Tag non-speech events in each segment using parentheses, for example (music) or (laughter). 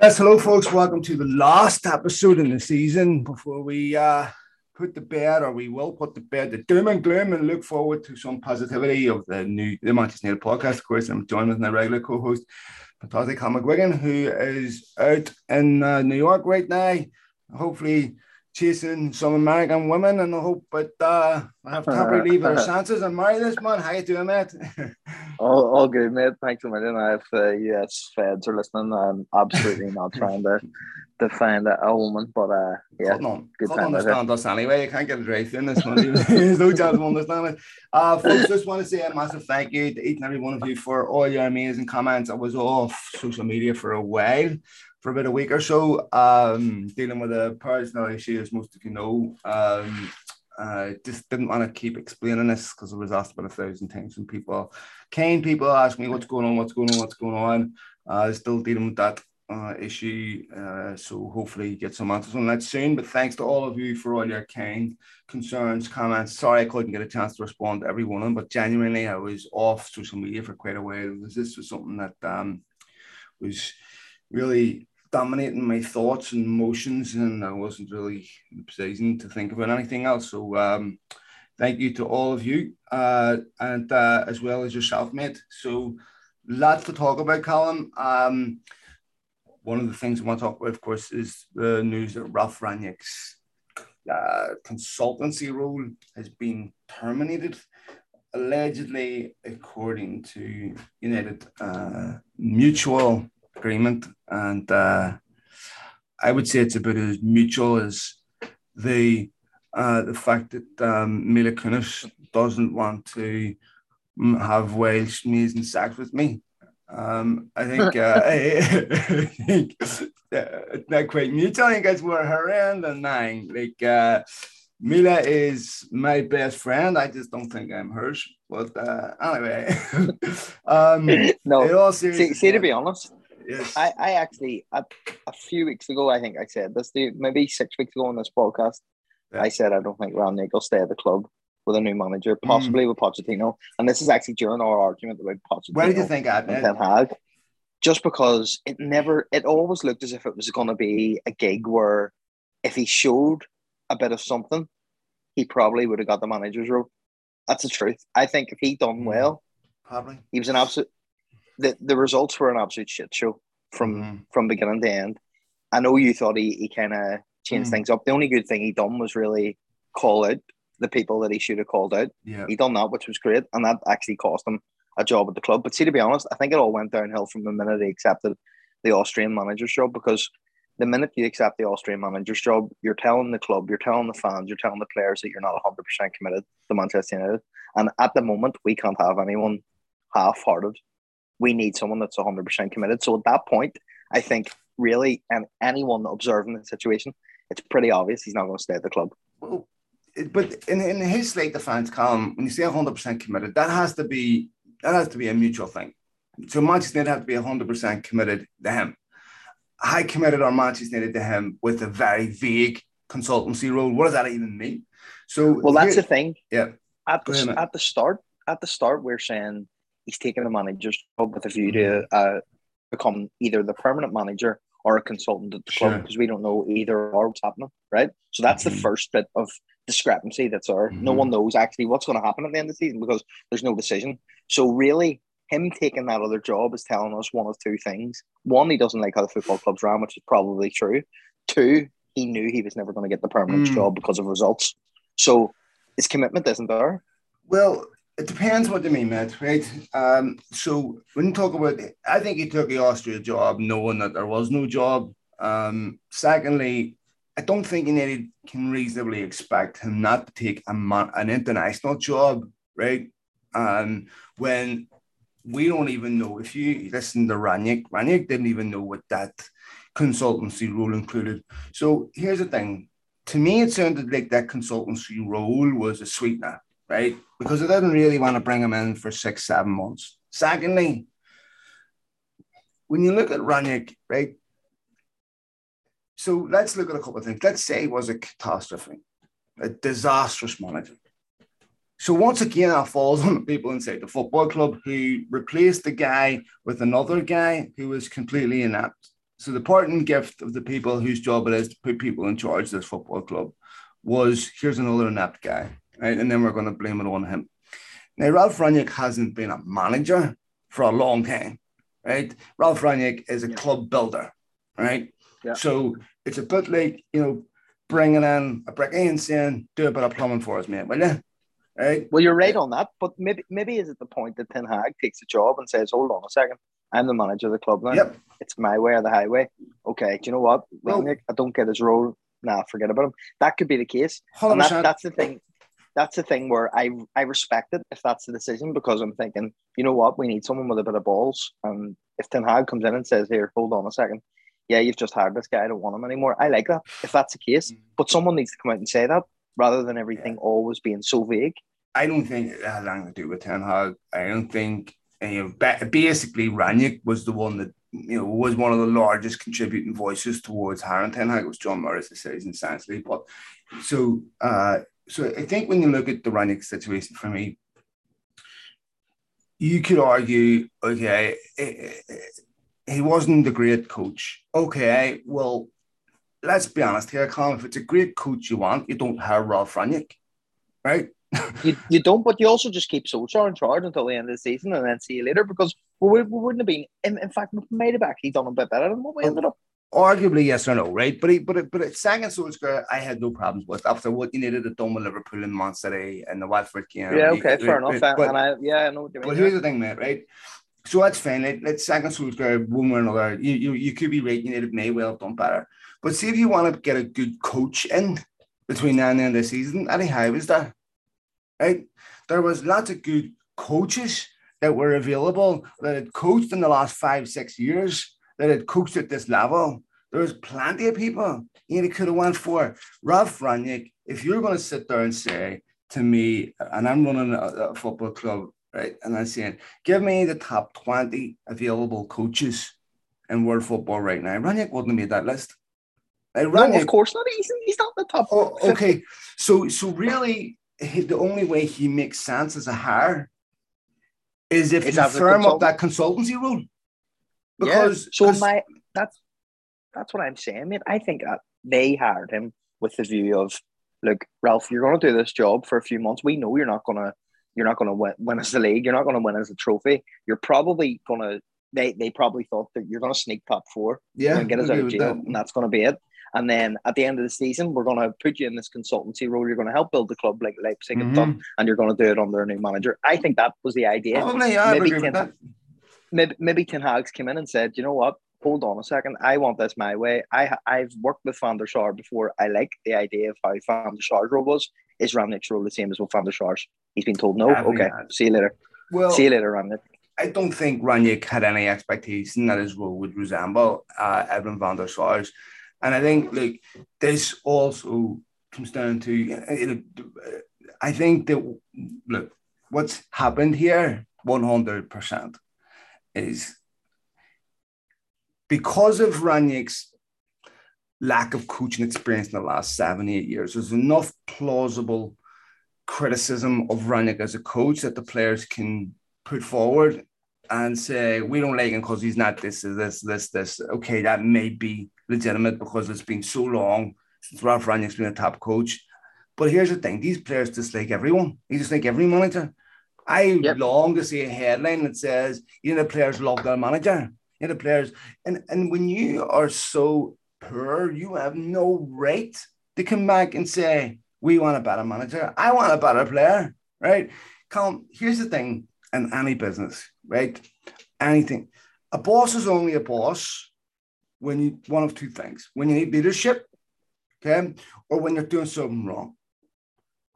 Yes, hello, folks. Welcome to the last episode in the season before we uh, put the bed, or we will put the bed, the doom and gloom, and look forward to some positivity of the new the Manchester United podcast. Of course, I'm joined with my regular co-host, fantastic Hal McGuigan, who is out in uh, New York right now. Hopefully, chasing some American women, and I hope, but uh, I have to leave our chances and marry this man. How you doing, mate? (laughs) all, all good, mate. Thanks a million. If uh, US feds are listening, I'm absolutely not (laughs) trying to to find a, a woman, but uh, yeah, couldn't, good couldn't understand us anyway. You can't get it right in this one. (laughs) There's no chance of understanding. Uh, folks, just want to say a massive thank you to each and every one of you for all your amazing comments. I was off social media for a while for about a week or so, um, dealing with a personal issue, as most of you know. Um, I just didn't want to keep explaining this because I was asked about a thousand times from people. Kane people ask me what's going on, what's going on, what's going on. Uh, still dealing with that uh, issue. Uh, so hopefully get some answers on that soon. But thanks to all of you for all your kind concerns, comments. Sorry I couldn't get a chance to respond to every one of them, but genuinely I was off social media for quite a while. This was something that um, was really dominating my thoughts and emotions, and I wasn't really in a position to think about anything else. So, um, thank you to all of you, uh, and uh, as well as yourself, mate. So, lots to talk about, Callum. Um, one of the things I want to talk about, of course, is the news that Ralf Rangnick's uh, consultancy role has been terminated allegedly according to United uh, Mutual agreement, and uh, I would say it's about as mutual as the uh, the fact that um, Mila Kunis doesn't want to have Welsh amazing sex with me. Um, I think uh, (laughs) (laughs) I, think uh, not quite mutual. I think it's more her end than mine. Like uh, Mila is my best friend. I just don't think I'm hers. But uh, anyway, (laughs) um, no. See, see, to be honest, Yes. I, I actually a, a few weeks ago, I think I said this, maybe six weeks ago on this podcast, yeah. I said I don't think Rangnick will stay at the club with a new manager, mm. possibly mm. with Pochettino. And this is actually during our argument about Pochettino. Where do you think I'd Ten Hag? Just because it never, it always looked as if it was going to be a gig where if he showed a bit of something, he probably would have got the manager's role. That's the truth. I think if he done mm. well, probably he was an absolute the, the results were an absolute shit show from mm-hmm. from beginning to end. I know you thought he, he kind of changed mm things up. The only good thing he done was really call out the people that he should have called out. Yeah. He done that, which was great, and that actually cost him a job at the club. But see, to be honest, I think it all went downhill from the minute he accepted the Austrian manager's job because the minute you accept the Austrian manager's job, you're telling the club, you're telling the fans, you're telling the players that you're not 100% committed to Manchester United. And at the moment, we can't have anyone half hearted we need someone that's 100% committed. So at that point, I think really, and anyone observing the situation, it's pretty obvious he's not going to stay at the club. Well, but in, in his slate defense column, when you say 100% committed, that has to be that has to be a mutual thing. So Manchester United have to be 100% committed to him. How committed are Manchester United to him with a very vague consultancy role? What does that even mean? So well, that's the thing. Yeah. At the, at the start, at the start, we're saying he's taken a manager's job with a view to mm-hmm. uh, become either the permanent manager or a consultant at the sure. club because we don't know either or what's happening, right? So that's mm-hmm. the first bit of discrepancy that's there. Mm-hmm. No one knows actually what's going to happen at the end of the season because there's no decision. So really, him taking that other job is telling us one of two things. One, he doesn't like how the football club's ran, which is probably true. Two, he knew he was never going to get the permanent mm. job because of results. So his commitment isn't there. Well, it depends what you mean, Matt, right? Um, so when you talk about, I think he took the Austria job knowing that there was no job. Um, secondly, I don't think United can reasonably expect him not to take a an international job, right? Um, when we don't even know if you listen to Rangnick, Rangnick didn't even know what that consultancy role included. So here's the thing. To me, it sounded like that consultancy role was a sweetener right? Because it didn't really want to bring him in for six, seven months. Secondly, when you look at Rangnick, right? So let's look at a couple of things. Let's say it was a catastrophe, a disastrous manager. So once again, that falls on the people inside the football club who replaced the guy with another guy who was completely inept. So the parting gift of the people whose job it is to put people in charge of this football club was here's another inept guy, right? And then we're going to blame it on him. Now, Ralph Rangnick hasn't been a manager for a long time, right? Ralph Rangnick is a yeah. club builder, right? Yeah. So it's a bit like, you know, bringing in a brick and saying, do a bit of plumbing for us, mate, will you? Right? Well, you're right on that, but maybe maybe is it the point that Ten Hag takes a job and says, hold on a second, I'm the manager of the club now. Yep. It's my way or the highway. Okay, do you know what? Well, Rangnick, I don't get his role. Nah, forget about him. That could be the case. And that, that's the thing that's the thing where I I respect it if that's the decision because I'm thinking, you know what, we need someone with a bit of balls. And if Ten Hag comes in and says, "Here, hold on a second, yeah, you've just hired this guy, I don't want him anymore," I like that if that's the case. Mm. But someone needs to come out and say that rather than everything yeah. always being so vague. I don't think it has anything to do with Ten Hag. I don't think you know. Basically, Rangnick was the one that you know was one of the largest contributing voices towards hiring Ten Hag. It was John Murtough the decision essentially, but so. uh so I think when you look at the Rangnick situation for me, you could argue, okay, eh, eh, he wasn't a great coach. Okay, well, let's be honest here, Colin. If it's a great coach you want, you don't hire Ralph Rangnick, right? (laughs) you, you don't, but you also just keep Solskjaer in charge until the end of the season and then see you later because we, we wouldn't have been. In, in fact, we might have actually done a bit better than what we ended up. Arguably, yes or no, right? But he, but it, but it, second Solskjaer, I had no problems with after what you needed to done with Liverpool and Man City and the Watford game. Yeah, okay, he, fair enough. But, and I, yeah, I know what you mean. But here's the thing, mate, right? So that's fine. Let, let's second Solskjaer one way or another. You, you, you could be right. You needed may well have done better. But see if you want to get a good coach in between now and the end of the season, Eddie Howe was there, right? There was lots of good coaches that were available that had coached in the last five, six years that had coached at this level. There was plenty of people you know, could have went for. Ralph Rangnick, if you're going to sit there and say to me, and I'm running a, a football club, right, and I'm saying, give me the top 20 available coaches in world football right now, Rangnick wouldn't have made that list. Rangnick, no, of course not. He's, he's not the top. Oh, okay. So, so really, the only way he makes sense as a hire is if you firm up that consultancy role. Because yeah. so my that's that's what I'm saying, mate. I think that they hired him with the view of, look, Ralph, you're going to do this job for a few months. We know you're not going to you're not going to win, win as the league. You're not going to win as a trophy. You're probably going to. They they probably thought that you're going to sneak top four. Yeah, and get us out of jail, that. and that's going to be it. And then at the end of the season, we're going to put you in this consultancy role. You're going to help build the club like Leipzig mm-hmm. have done, and you're going to do it under a new manager. I think that was the idea. Oh, yeah, maybe, Ten, maybe, maybe Ten Hag's came in and said, you know what, hold on a second, I want this my way. I I've worked with Van der Sar before. I like the idea of how Van der Sar's role was. Is Rangnick's role the same as what Van der Sar's? He's been told no. okay, see you later. Well, see you later, Rangnick. I don't think Rangnick had any expectation that his role would resemble uh, Edwin van der Sar's. And I think like this also comes down to you know, I think that look what's happened here 100% is because of Rangnick's lack of coaching experience in the last seven, eight years, there's enough plausible criticism of Rangnick as a coach that the players can put forward and say, we don't like him because he's not this, this, this, this. Okay, that may be legitimate because it's been so long since Ralph Rangnick's been a top coach. But here's the thing these players dislike everyone. They just like every manager. I yep. long to see a headline that says, you know, the players love their manager you know, the players. And, and when you are so poor, you have no right to come back and say, we want a better manager. I want a better player, right? Come, here's the thing in any business, right? Anything. A boss is only a boss when you one of two things. When you need leadership, okay, or when you're doing something wrong.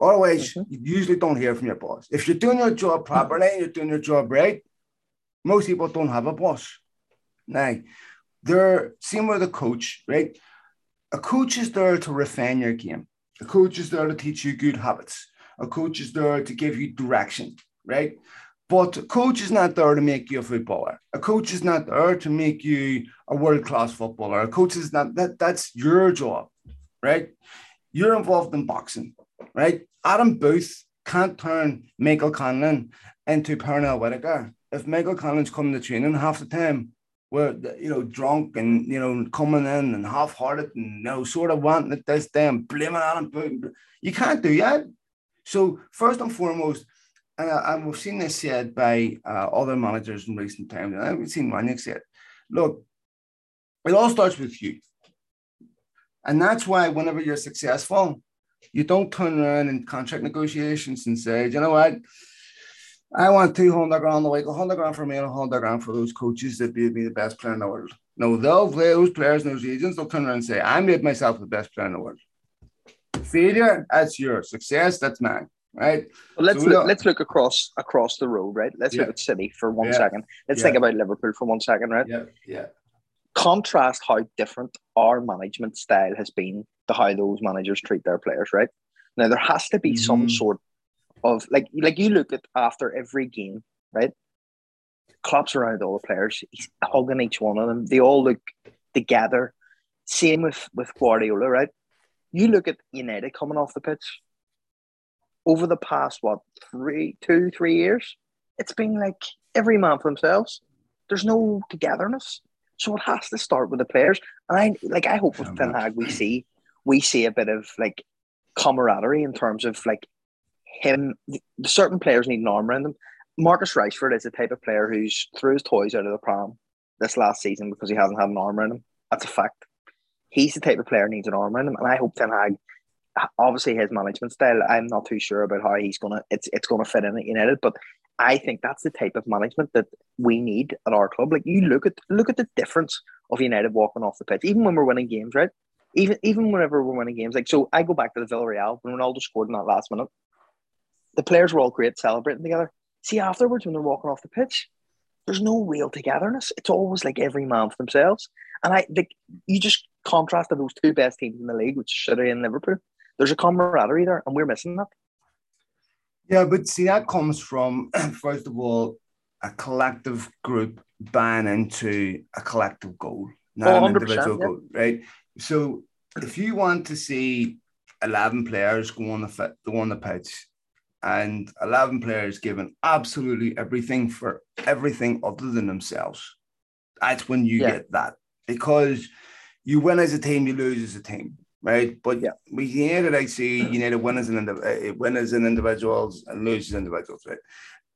Otherwise, mm-hmm. you usually don't hear from your boss. If you're doing your job properly, and you're doing your job right, most people don't have a boss. Now, they're same with a coach, right? A coach is there to refine your game. A coach is there to teach you good habits. A coach is there to give you direction, right? But a coach is not there to make you a footballer. A coach is not there to make you a world class footballer. A coach is not that. That's your job, right? You're involved in boxing, right? Adam Booth can't turn Michael Conlan into Pernell Whitaker. If Michael Conlan's coming to training half the time, were you know drunk and you know coming in and half-hearted and you know sort of wanting it this day and blaming on him. You can't do that. So first and foremost, and, I, and we've seen this said by uh, other managers in recent times, and I've seen Rangnick say it. Look, it all starts with you. And that's why whenever you're successful, you don't turn around in contract negotiations and say, you know what, I want 200 grand a week, 100 grand for me and 100 grand for those coaches that made me the best player in the world. No, they'll play those players and those agents, they'll turn around and say, I made myself the best player in the world. Failure, that's your success, that's mine. Right. Well, let's so look, let's look across across the road, right? Let's yeah. look at City for one yeah. second. Let's yeah. think about Liverpool for one second, right? Yeah. Yeah contrast how different our management style has been to how those managers treat their players, right? Now there has to be mm-hmm. some sort of like like you look at after every game, right? Klopp's around all the players, he's hugging each one of them. They all look together. Same with with Guardiola, right? You look at United coming off the pitch over the past what three, two, three years. It's been like every man for themselves. There's no togetherness. So it has to start with the players. And I like I hope with Ten Hag we see we see a bit of like camaraderie in terms of like him certain players need an arm around them. Marcus Rashford is the type of player who's threw his toys out of the pram this last season because he hasn't had an arm around him. That's a fact. He's the type of player needs an arm around him, and I hope Ten Hag obviously his management style. I'm not too sure about how he's gonna it's it's gonna fit in at United, but I think that's the type of management that we need at our club. Like you look at look at the difference of United walking off the pitch, even when we're winning games, right? Even even whenever we're winning games, like so, I go back to the Villarreal when Ronaldo scored in that last minute. The players were all great celebrating together. See afterwards when they're walking off the pitch, there's no real togetherness. It's always like every man for themselves. And I think you just contrasted those two best teams in the league, which is City and Liverpool. There's a camaraderie there, and we're missing that. Yeah, but see, that comes from, (clears throat) first of all, a collective group buying into a collective goal, not oh, an individual yeah. goal, right? So if you want to see 11 players go on the, fit, go on the pitch and 11 players giving absolutely everything for everything other than themselves, that's when you yeah. get that. Because you win as a team, you lose as a team right? But yeah, we United, I see United win as an uh, win as an individuals and lose as individuals, right?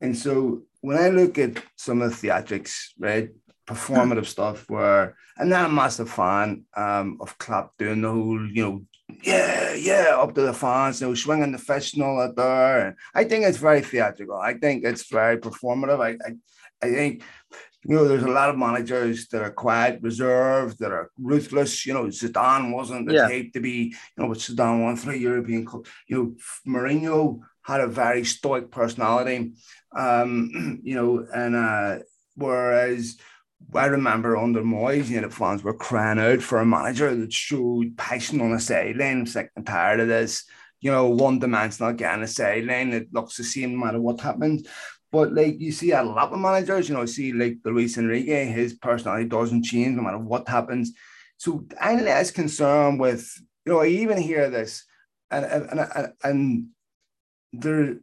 And so when I look at some of the theatrics, right, performative stuff, where I'm not a massive fan um, of Klopp doing the whole, you know, yeah, yeah, up to the fans, you know, swinging the fish and all that there. And I think it's very theatrical. I think it's very performative. I, I, I think you know, there's a lot of managers that are quiet, reserved, that are ruthless. You know, Zidane wasn't the yeah. type to be, you know, but Zidane won three European Cup. You know, Mourinho had a very stoic personality. Um, (clears throat) you know, and uh, whereas I remember under Moyes, you know, the fans were crying out for a manager that showed passion on the sideline. I'm sick tired of this, you know, one dimensional guy on the sideline that looks the same no matter what happens. But like you see a lot of managers, you know, see like Luis Enrique, his personality doesn't change no matter what happens. So I'm less concerned with, you know, I even hear this, and and and, and there,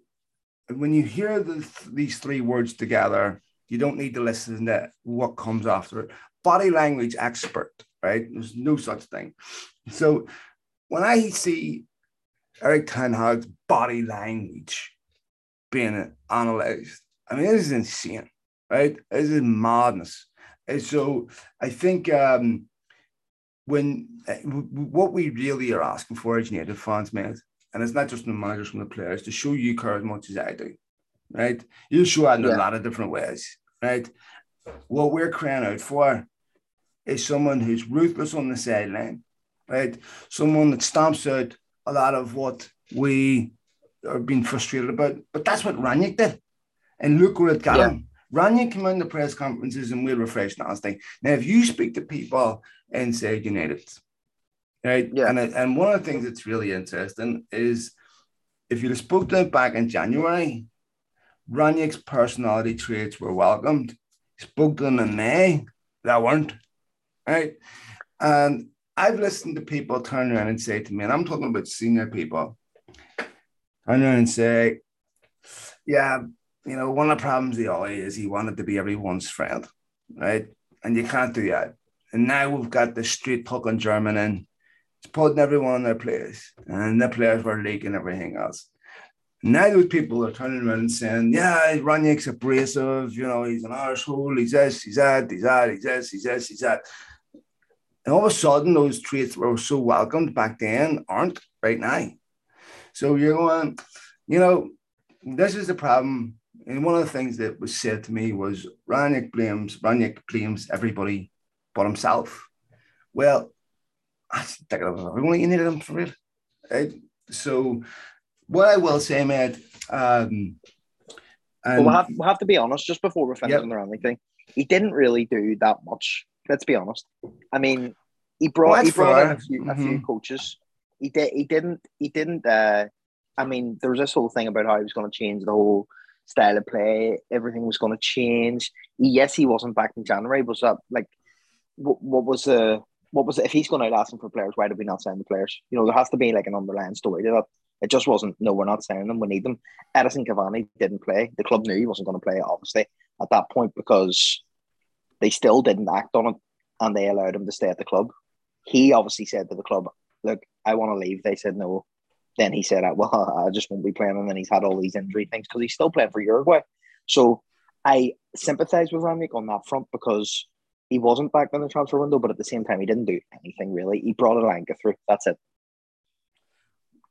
when you hear the, these three words together, you don't need to listen to what comes after it. Body language expert, right? There's no such thing. So when I see Eric Ten Hag's body language, being analyzed. I mean, this is insane, right? This is madness. And so I think um, when uh, what we really are asking for as United fans, man, and it's not just the managers from the players, to show you care as much as I do, right? You show it in yeah. a lot of different ways, right? What we're crying out for is someone who's ruthless on the sideline, right? Someone that stamps out a lot of what we are being frustrated about. But that's what Rangnick did. And look where it got yeah. him. Rangnick came in the press conferences and we'll refresh Nasty. Now, if you speak to people and inside United, right? Yeah. And, and one of the things that's really interesting is if you'd have spoke to them back in January, Rangnick's personality traits were welcomed. Spoke to them in May, they weren't. Right. And I've listened to people turn around and say to me, and I'm talking about senior people, turn around and say, yeah, you know, one of the problems he always is he wanted to be everyone's friend, right? and you can't do that. And now we've got the street talking German in. It's putting everyone in their place, and the players were leaking everything else. Now those people are turning around and saying, yeah, Rangnick's abrasive, you know, he's an arsehole, he's this, he's that, he's that, he's this, he's this, he's that. And all of a sudden, those traits were so welcomed back then aren't right now. So you're going, you know, this is the problem. And one of the things that was said to me was Rangnick blames Rangnick blames everybody but himself. Well, that's think of everyone you needed him for real. Right? So what I will say, mate, um, and, well, have, we'll have to be honest, just before we finish yep. on the Rangnick thing, he didn't really do that much. Let's be honest. I mean, he brought well, he brought in a few, mm-hmm. a few, coaches. He did. He didn't. He didn't. Uh, I mean, there was this whole thing about how he was going to change the whole style of play. Everything was going to change. Yes, he wasn't back in January. Was that like what, what was the what was it? if he's going out asking for players? Why did we not sign the players? You know, there has to be like an underlying story to that. It just wasn't. No, we're not signing them. We need them. Edinson Cavani didn't play. The club knew he wasn't going to play, obviously, at that point because they still didn't act on it, and they allowed him to stay at the club. He obviously said to the club, "Look, I want to leave." They said no. Then he said, "Well, (laughs) I just won't be playing." And then he's had all these injury things because he's still playing for Uruguay. So I sympathise with Rangnick on that front because he wasn't back in the transfer window, but at the same time, he didn't do anything really. He brought Elanga through. That's it.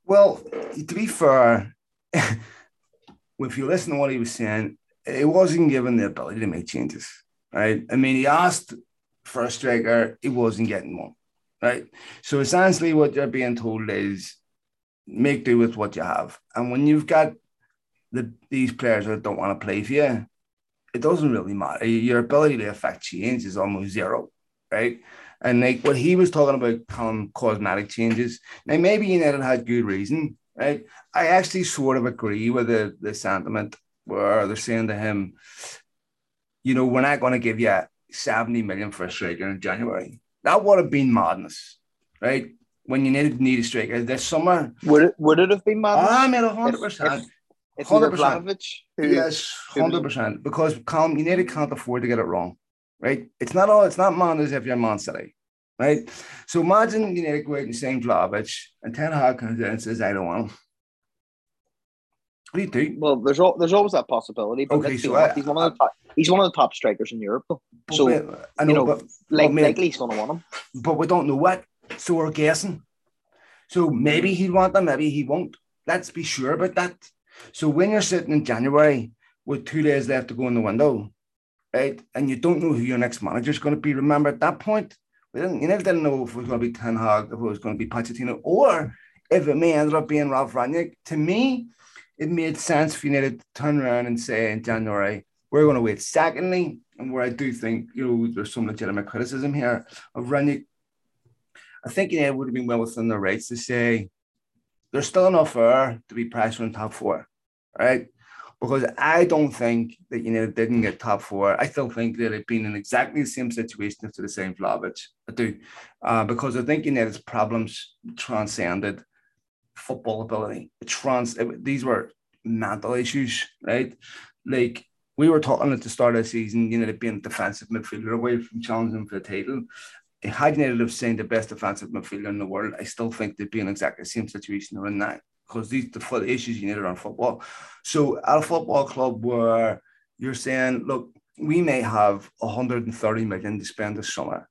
Well, to be fair, (laughs) if you listen to what he was saying, it wasn't given the ability to make changes, right? I mean, he asked for a striker, he wasn't getting one, right? So essentially, what you're being told is make do with what you have. And when you've got the these players that don't want to play for you, it doesn't really matter. Your ability to affect change is almost zero, right? And like what he was talking about, come cosmetic changes. Now maybe United had good reason, right? I actually sort of agree with the, the sentiment where they're saying to him, you know, we're not going to give you 70 million for a striker in January. That would have been madness, right? When you needed need a striker this summer. Would it would it have been madness? I mean, 100%. Hundred percent. Yes, hundred percent. Because you nearly can't afford to get it wrong, right? It's not all. It's not man as if you're Man City, right? So imagine you need to go out and sign Vlahovic, and Ten Hag comes in and says, "I don't want him." What do you? Well, there's there's always that possibility. But okay, so I, he's one of uh, the top, he's one of the top strikers in Europe. So I know, you know but, like, but likely he's going to want him. But we don't know what, so we're guessing. So maybe he'll want them, maybe he won't. Let's be sure about that. So when you're sitting in January with two days left to go in the window, right, and you don't know who your next manager is going to be, remember at that point, we didn't, you never didn't know if it was going to be Ten Hag, if it was going to be Pochettino, or if it may end up being Ralph Rangnick. To me, it made sense for United to turn around and say in January, we're going to wait. Secondly, and where I do think, you know, there's some legitimate criticism here of Rangnick, I think United would have been well within their rights to say, there's still enough air to be pressuring top four, right? Because I don't think that you know didn't get top four. I still think that they've been in exactly the same situation to the same Vlahovic. I do, uh, because I think United's problems transcended football ability. It trans it, these were mental issues, right? Like we were talking at the start of the season, you know, being a defensive midfielder away from challenging for the title had United have signed the best defensive midfielder in the world, I still think they'd be in exactly the same situation they're in now because these the, the issues you need around football. So at a football club where you're saying, look, we may have 130 million to spend this summer.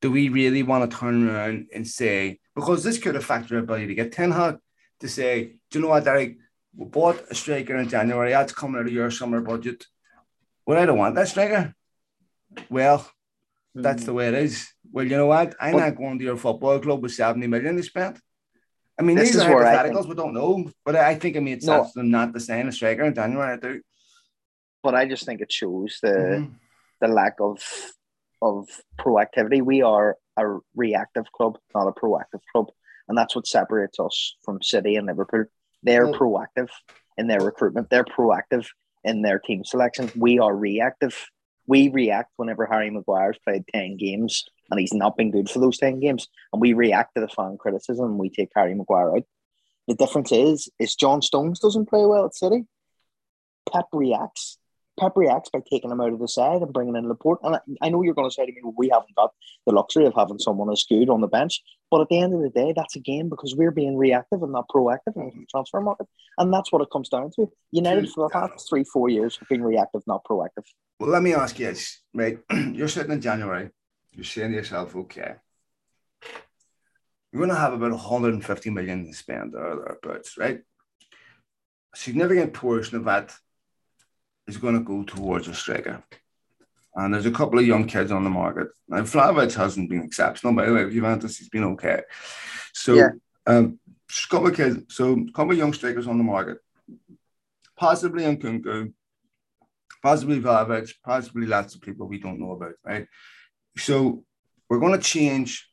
Do we really want to turn around and say, because this could affect your ability to get Ten Hag to say, do you know what, Derek, we bought a striker in January, that's coming out of your summer budget. Well, I don't want that striker. Well, that's the way it is. Well, you know what? I'm not going to your football club with 70 million to spend. I mean, this these are hypotheticals, think, we don't know. But I think it made sense no, not the sign a striker in January. I do. But I just think it shows the mm-hmm. the lack of of proactivity. We are a reactive club, not a proactive club. And that's what separates us from City and Liverpool. They're well, proactive in their recruitment, they're proactive in their team selection. We are reactive we react whenever Harry Maguire's played 10 games and he's not been good for those 10 games. And we react to the fan criticism and we take Harry Maguire out. The difference is, is John Stones doesn't play well at City. Pep reacts. Pep reacts by taking him out of the side and bringing in Laporte. And I, I know you're going to say to me, we haven't got the luxury of having someone as good on the bench. But at the end of the day, that's a game because we're being reactive and not proactive in the transfer market. And that's what it comes down to. United for the past three, four years have been reactive, not proactive. Well, let me ask you this, mate. (clears throat) You're sitting in January, you're saying to yourself, okay, you're going to have about 150 million to spend or thereabouts, right? A significant portion of that is going to go towards a striker. And there's a couple of young kids on the market. Now, Vlahovic hasn't been exceptional, by the way. Juventus, he's been okay. So, yeah. um, a couple of kids, so a couple of young strikers on the market. Possibly in Nkunku, possibly Vlahovic, possibly lots of people we don't know about, right? So, we're going to change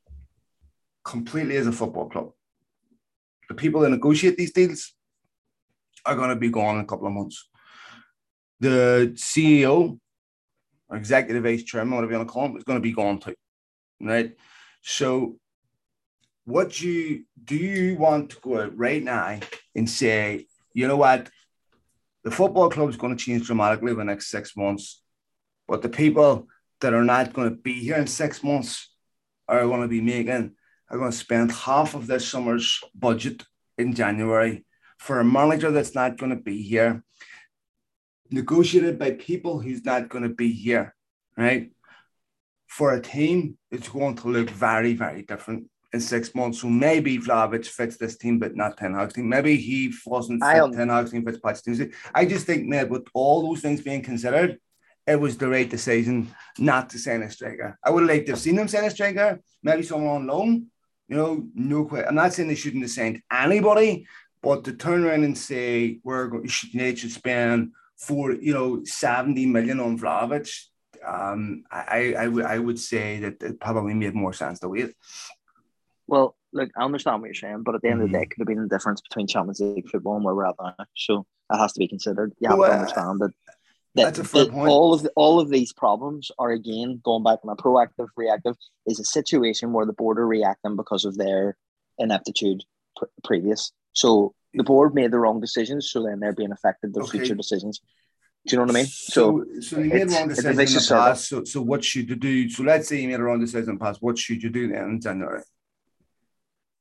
completely as a football club. The people that negotiate these deals are going to be gone in a couple of months. The CEO or executive vice chairman, whatever you want to call him, is going to be gone too. Right. So, what you do you want to go out right now and say, you know what, the football club is going to change dramatically over the next six months, but the people that are not going to be here in six months are going to be making are going to spend half of this summer's budget in January for a manager that's not going to be here negotiated by people who's not going to be here, right? For a team, it's going to look very, very different in six months. So maybe Vlahovic fits this team, but not Ten Hag's team. Maybe he wasn't fit Ten Hag's team, fits Pochettino's I just think, that with all those things being considered, it was the right decision not to sign a striker. I would have liked to have seen them sign a striker, maybe someone on loan. You know, no question. I'm not saying they shouldn't have signed anybody, but to turn around and say we're going, should, should spend for you know 70 million on Vlahovic, um, I, I, w- I would say that it probably made more sense to wait. Well, look, I understand what you're saying, but at the end mm-hmm. of the day, it could have been the difference between Champions League football and where we're at now. So that has to be considered. You have well, to understand that. that that's a fair point. All of the, all of these problems are again going back from a proactive reactive is a situation where the board are reacting because of their ineptitude pr- previous. So the board made the wrong decisions, so then they're being affected their okay. future decisions. Do you know what I mean? So, so, so you made wrong decisions in the past. So, so what should you do? So let's say you made a wrong decision in the past. What should you do then in January?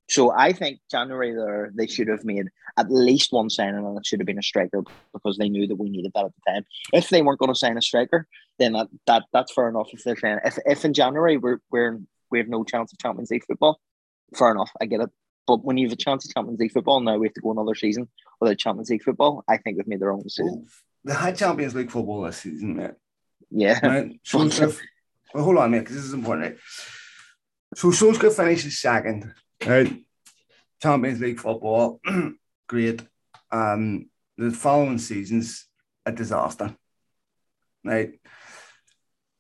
So I think January there they should have made at least one signing and it should have been a striker because they knew that we needed that at the time. If they weren't going to sign a striker, then that, that that's fair enough. If they're saying if, if in January we're we're we have no chance of Champions League football, fair enough. I get it. But when you have a chance of Champions League football, now we have to go another season without Champions League football. I think they've made their own decision. They had Champions League football this season, mate. Yeah. Right? Solskjaer, (laughs) well, hold on, mate, because this is important. Right? So Solskjaer finishes second, right? Champions League football, (clears throat) great. Um, the following season's a disaster, right?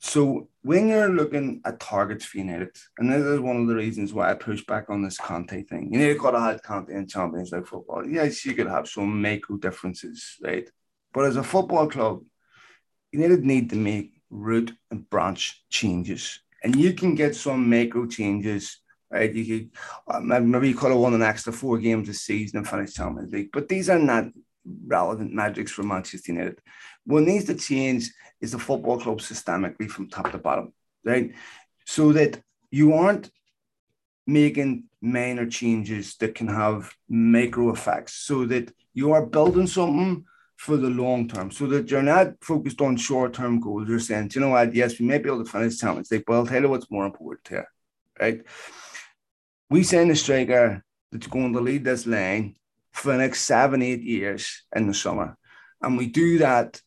So when you're looking at targets for United, and this is one of the reasons why I push back on this Conte thing. You know, you've have Conte in Champions League football. Yes, you could have some macro differences, right? But as a football club, United need to make root and branch changes. And you can get some macro changes, right? You could uh, maybe you could have won an extra four games this season and finish Champions League. But these are not relevant metrics for Manchester United. What needs to change is the football club systemically from top to bottom, right? So that you aren't making minor changes that can have micro effects, so that you are building something for the long term, so that you're not focused on short term goals. You're saying, you know what, yes, we may be able to finish Champions but I'll tell you what's more important here, right? We send a striker that's going to lead this line for the next seven, eight years in the summer. And we do that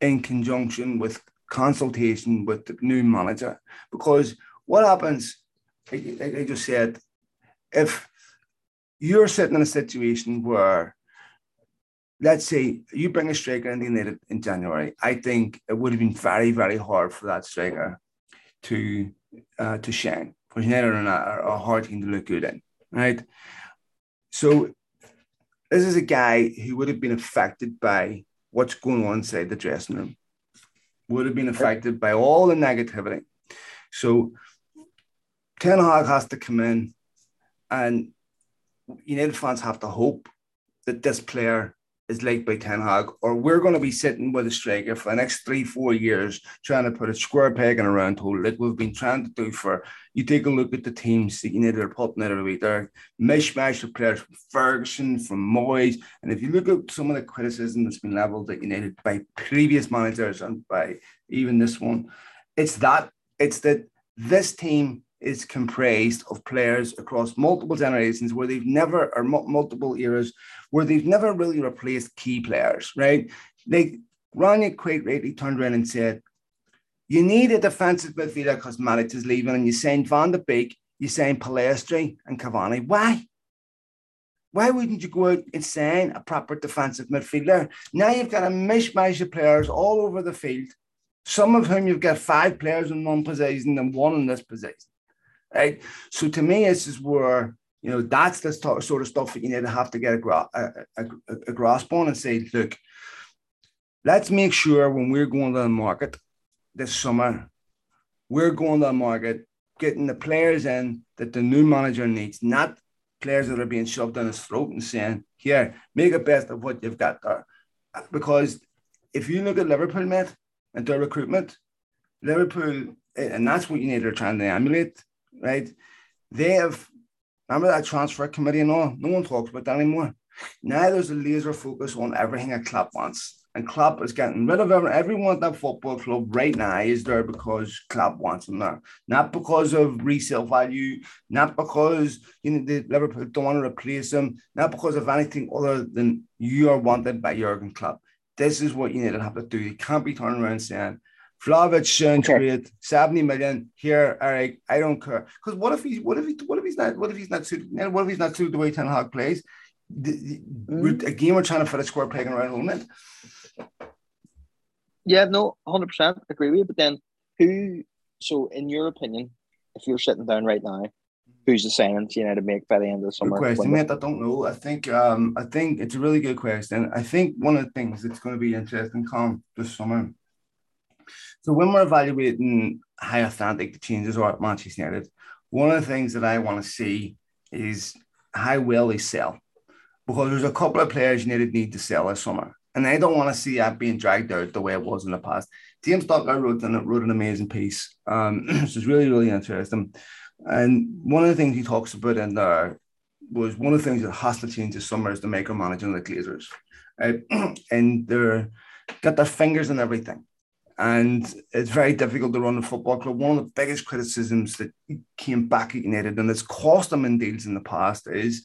in conjunction with consultation with the new manager. Because what happens, like I just said, if you're sitting in a situation where, let's say, you bring a striker in the United in January, I think it would have been very, very hard for that striker to uh, to shine. Because United are a hard team to look good in, right? So this is a guy who would have been affected by what's going on inside the dressing room, would have been affected by all the negativity. So Ten Hag has to come in, and United fans have to hope that this player is like by Ten Hag, or we're going to be sitting with a striker for the next three, four years trying to put a square peg in a round hole like we've been trying to do for. You take a look at the teams that need to put in every week. They're mishmash of players from Ferguson, from Moyes. And if you look at some of the criticism that's been levelled at United by previous managers and by even this one, it's that it's that this team is comprised of players across multiple generations where they've never, or multiple eras, where they've never really replaced key players, right? Like Rangnick quite rightly turned around and said, you need a defensive midfielder because Matic is leaving, and you signed Van der Beek, you signed Pellistri and Cavani. Why? Why wouldn't you go out and sign a proper defensive midfielder? Now you've got a mishmash of players all over the field, some of whom you've got five players in one position and one in this position right? So to me, this is where you know that's the sort of stuff that you need to have to get a, gra- a, a, a grasp on and say, look, let's make sure when we're going to the market this summer, we're going to the market getting the players in that the new manager needs, not players that are being shoved down his throat and saying, here, make the best of what you've got there. Because if you look at Liverpool, mate, and their recruitment, Liverpool, eh, and that's what you need to try and emulate right? They have, remember that transfer committee and all? No one talks about that anymore. Now there's a laser focus on everything a club wants. And Klopp is getting rid of everyone. Everyone at that football club right now is there because Klopp wants them there. Not because of resale value, not because you know the Liverpool don't want to replace them, not because of anything other than you are wanted by Jurgen Klopp. This is what you need to have to do. You can't be turning around saying, Vlahovic sounds okay. great. 70 million here, Eric. I don't care. Because what if he's what if he what if he's not what if he's not suited what if he's not suited the way Ten Hag plays? The, the, mm. Again, we're trying to fit a square peg in around home it. Yeah, no, 100 percent agree with you. But then who so in your opinion, if you're sitting down right now, who's the signings you know to make by the end of the summer? Good question, mate. I don't know. I think um I think it's a really good question. I think one of the things that's going to be interesting come this summer so when we're evaluating how authentic the changes are at Manchester United, one of the things that I want to see is how well they sell. Because there's a couple of players United need to sell this summer. And I don't want to see that being dragged out the way it was in the past. James Ducker wrote an, wrote an amazing piece. Um, (clears throat) which is really, really interesting. And one of the things he talks about in there was one of the things that has to change this summer is the micromanaging of the Glazers. Right? (clears throat) and they're got their fingers in everything and it's very difficult to run a football club. One of the biggest criticisms that came back at United and it's cost them in deals in the past is,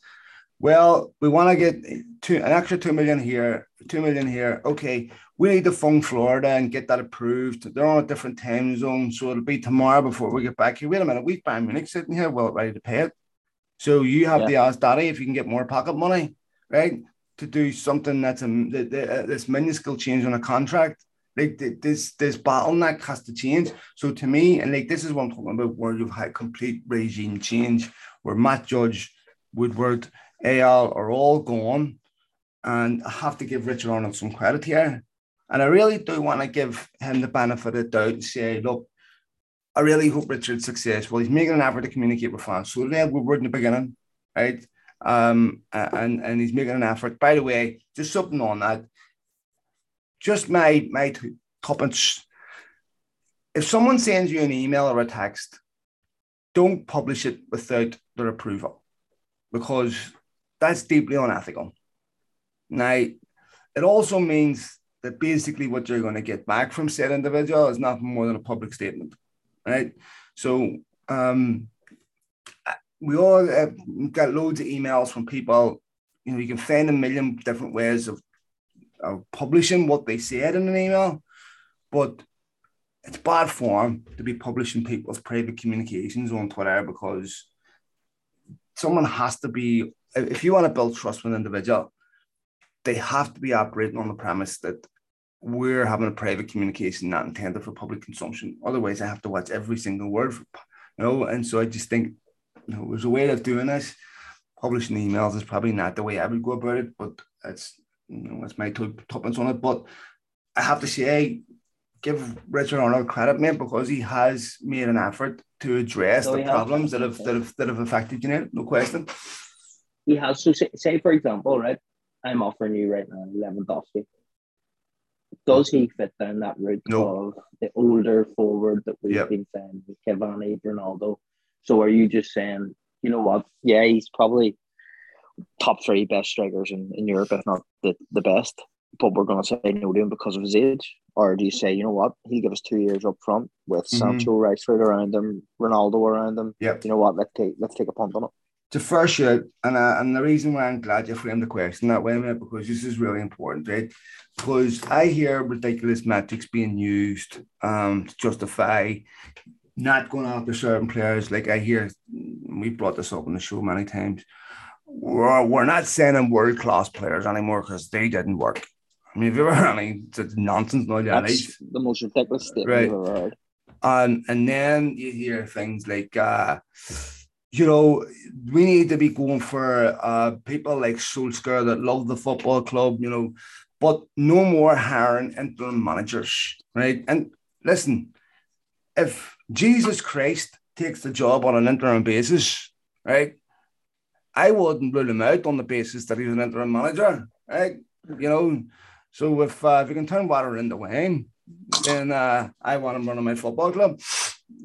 well, we want to get two, an extra two million here, two million here. Okay, we need to phone Florida and get that approved. They're on a different time zone, so it'll be tomorrow before we get back here. Wait a minute, we've Bayern Munich sitting here, well ready to pay it. So you have yeah. to ask Daddy if you can get more pocket money, right? To do something that's a uh, this minuscule change on a contract like this this bottleneck has to change. So to me, and like this is what I'm talking about, where you've had complete regime change, where Matt Judge, Woodward, Eyal are all gone, and I have to give Richard Arnold some credit here. And I really do want to give him the benefit of the doubt and say, look, I really hope Richard's successful. He's making an effort to communicate with fans. So they Woodward in the beginning, right? Um, and and he's making an effort. By the way, just something on that just my my tuppence. If someone sends you an email or a text, don't publish it without their approval, because that's deeply unethical. Now, it also means that basically what you're going to get back from said individual is nothing more than a public statement, right? So um, we all have got loads of emails from people. You know, you can find a million different ways of or publishing what they said in an email, but it's bad form to be publishing people's private communications on Twitter because someone has to be, if you want to build trust with an individual, they have to be operating on the premise that we're having a private communication not intended for public consumption. Otherwise, I have to watch every single word, for, you know. And so I just think, you know, there's a way of doing this. Publishing emails is probably not the way I would go about it, but it's you know, it's my two tuppence on it. But I have to say, give Richard Arnold credit, mate, because he has made an effort to address the problems that have that have that have affected United. No question. He has. So say, say for example, right? I'm offering you right now Lewandowski. Does he fit down that route of the older forward that we've Yep. been saying, Cavani, Ronaldo? So are you just saying, you know what? Yeah, he's probably top three best strikers in, in Europe, if not the, the best. But we're going to say no to him because of his age, or do you say, you know what? He'll give us two years up front with Mhm. Sancho, Rashford around him, Ronaldo around him. Yeah. You know what? Let's take let's take a punt on it. It's first fair and uh, and the reason why I'm glad you framed the question that way, mate, because this is really important, right? Because I hear ridiculous metrics being used um, to justify not going after certain players. Like I hear, we brought this up on the show many times. We're, we're not sending world class players anymore because they didn't work. I mean, if you ever, I mean, it's nonsense, no, yeah, That's the most ridiculous statement Right. Heard. and and then you hear things like uh you know we need to be going for uh people like Solskjaer that love the football club you know but no more hiring interim managers right and listen if Jesus Christ takes the job on an interim basis right I wouldn't rule him out on the basis that he's an interim manager right you know so if uh, if you can turn water into wine then uh, I want him running my football club.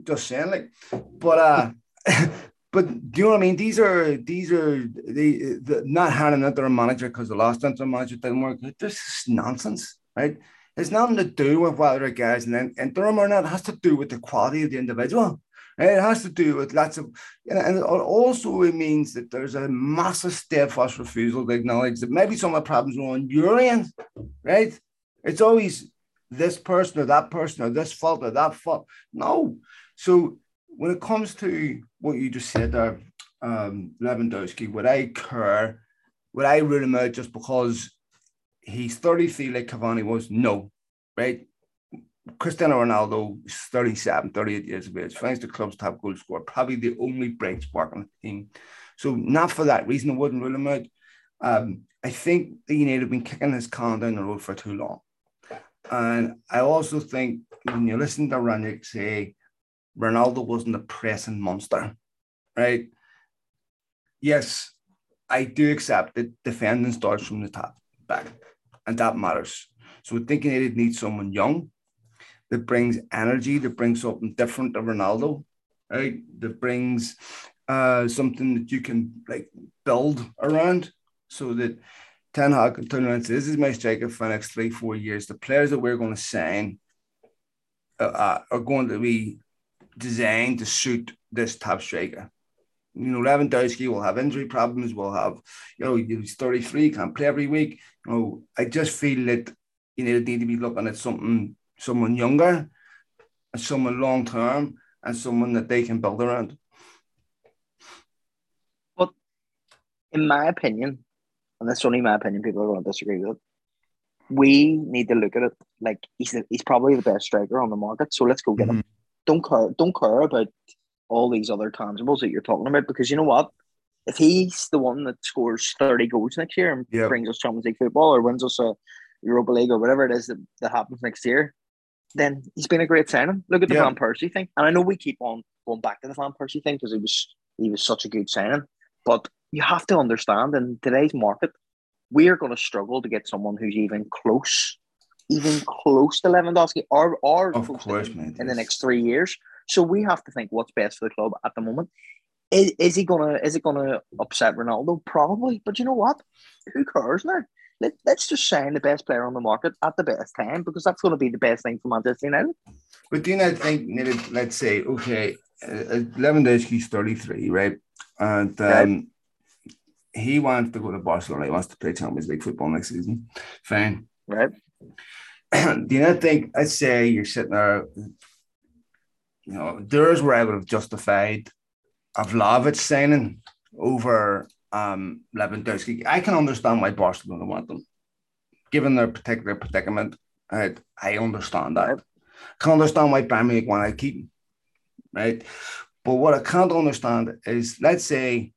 Just saying, like, but uh, (laughs) but do you know what I mean? These are these are the, the not having an interim manager because the last interim manager didn't work. This is nonsense, right? It's nothing to do with whether a guy's an interim or not. It has to do with the quality of the individual. It has to do with lots of, and also it means that there's a massive steadfast refusal to acknowledge that maybe some of the problems are on your end, right? It's always this person or that person or this fault or that fault. No. So when it comes to what you just said there, um, Lewandowski, would I care? Would I rule him out just because he's 33 like Cavani was? No. Right? Cristiano Ronaldo is 37, 38 years of age, finds the club's top goal scorer, probably the only bright spark on the team. So not for that reason, I wouldn't rule him out. Um, I think the United have been kicking this can down the road for too long. And I also think when you listen to Rangnick say Ronaldo wasn't a pressing monster, right? Yes, I do accept that defending starts from the top back, and that matters. So we're thinking it needs someone young that brings energy, that brings something different to Ronaldo, right? That brings uh, something that you can like build around so that Ten Hag can turn around and say, This is my striker for the next three, four years. The players that we're going to sign uh, uh, are going to be designed to suit this top striker. You know, Lewandowski will have injury problems, will have, you know, he's 33, can't play every week. You know, I just feel that you know, need to be looking at something, someone younger, and someone long term, and someone that they can build around. But in my opinion, and that's only my opinion, people are going to disagree with it. We need to look at it like he's the, he's probably the best striker on the market. So let's go get him. Mm-hmm. Don't care don't care about all these other tangibles that you're talking about because you know what? If he's the one that scores thirty goals next year and Yep. brings us Champions League football or wins us a Europa League or whatever it is that, that happens next year, then he's been a great signing. Look at the Yeah. Van Persie thing, and I know we keep on going back to the Van Persie thing because he was he was such a good signing, but you have to understand in today's market, we are going to struggle to get someone who's even close, even close to Lewandowski or or Of course, him in the next three years. So we have to think what's best for the club at the moment. Is, is he gonna is it gonna upset Ronaldo? Probably, but you know what? Who cares now? Let, let's just sign the best player on the market at the best time because that's going to be the best thing for Manchester United. But do you not think, let's say, okay, uh, uh, Lewandowski's 33, right? And um, he wants to go to Barcelona. He wants to play Champions League football next season. Fine. Right? You not think, let's say you're sitting there, you know, there's where I would have justified a signing over um, Lewandowski. I can understand why Barcelona want them, given their particular predicament. Right? I understand that. Right. can understand why Munich want to keep him, right? But what I can't understand is, let's say,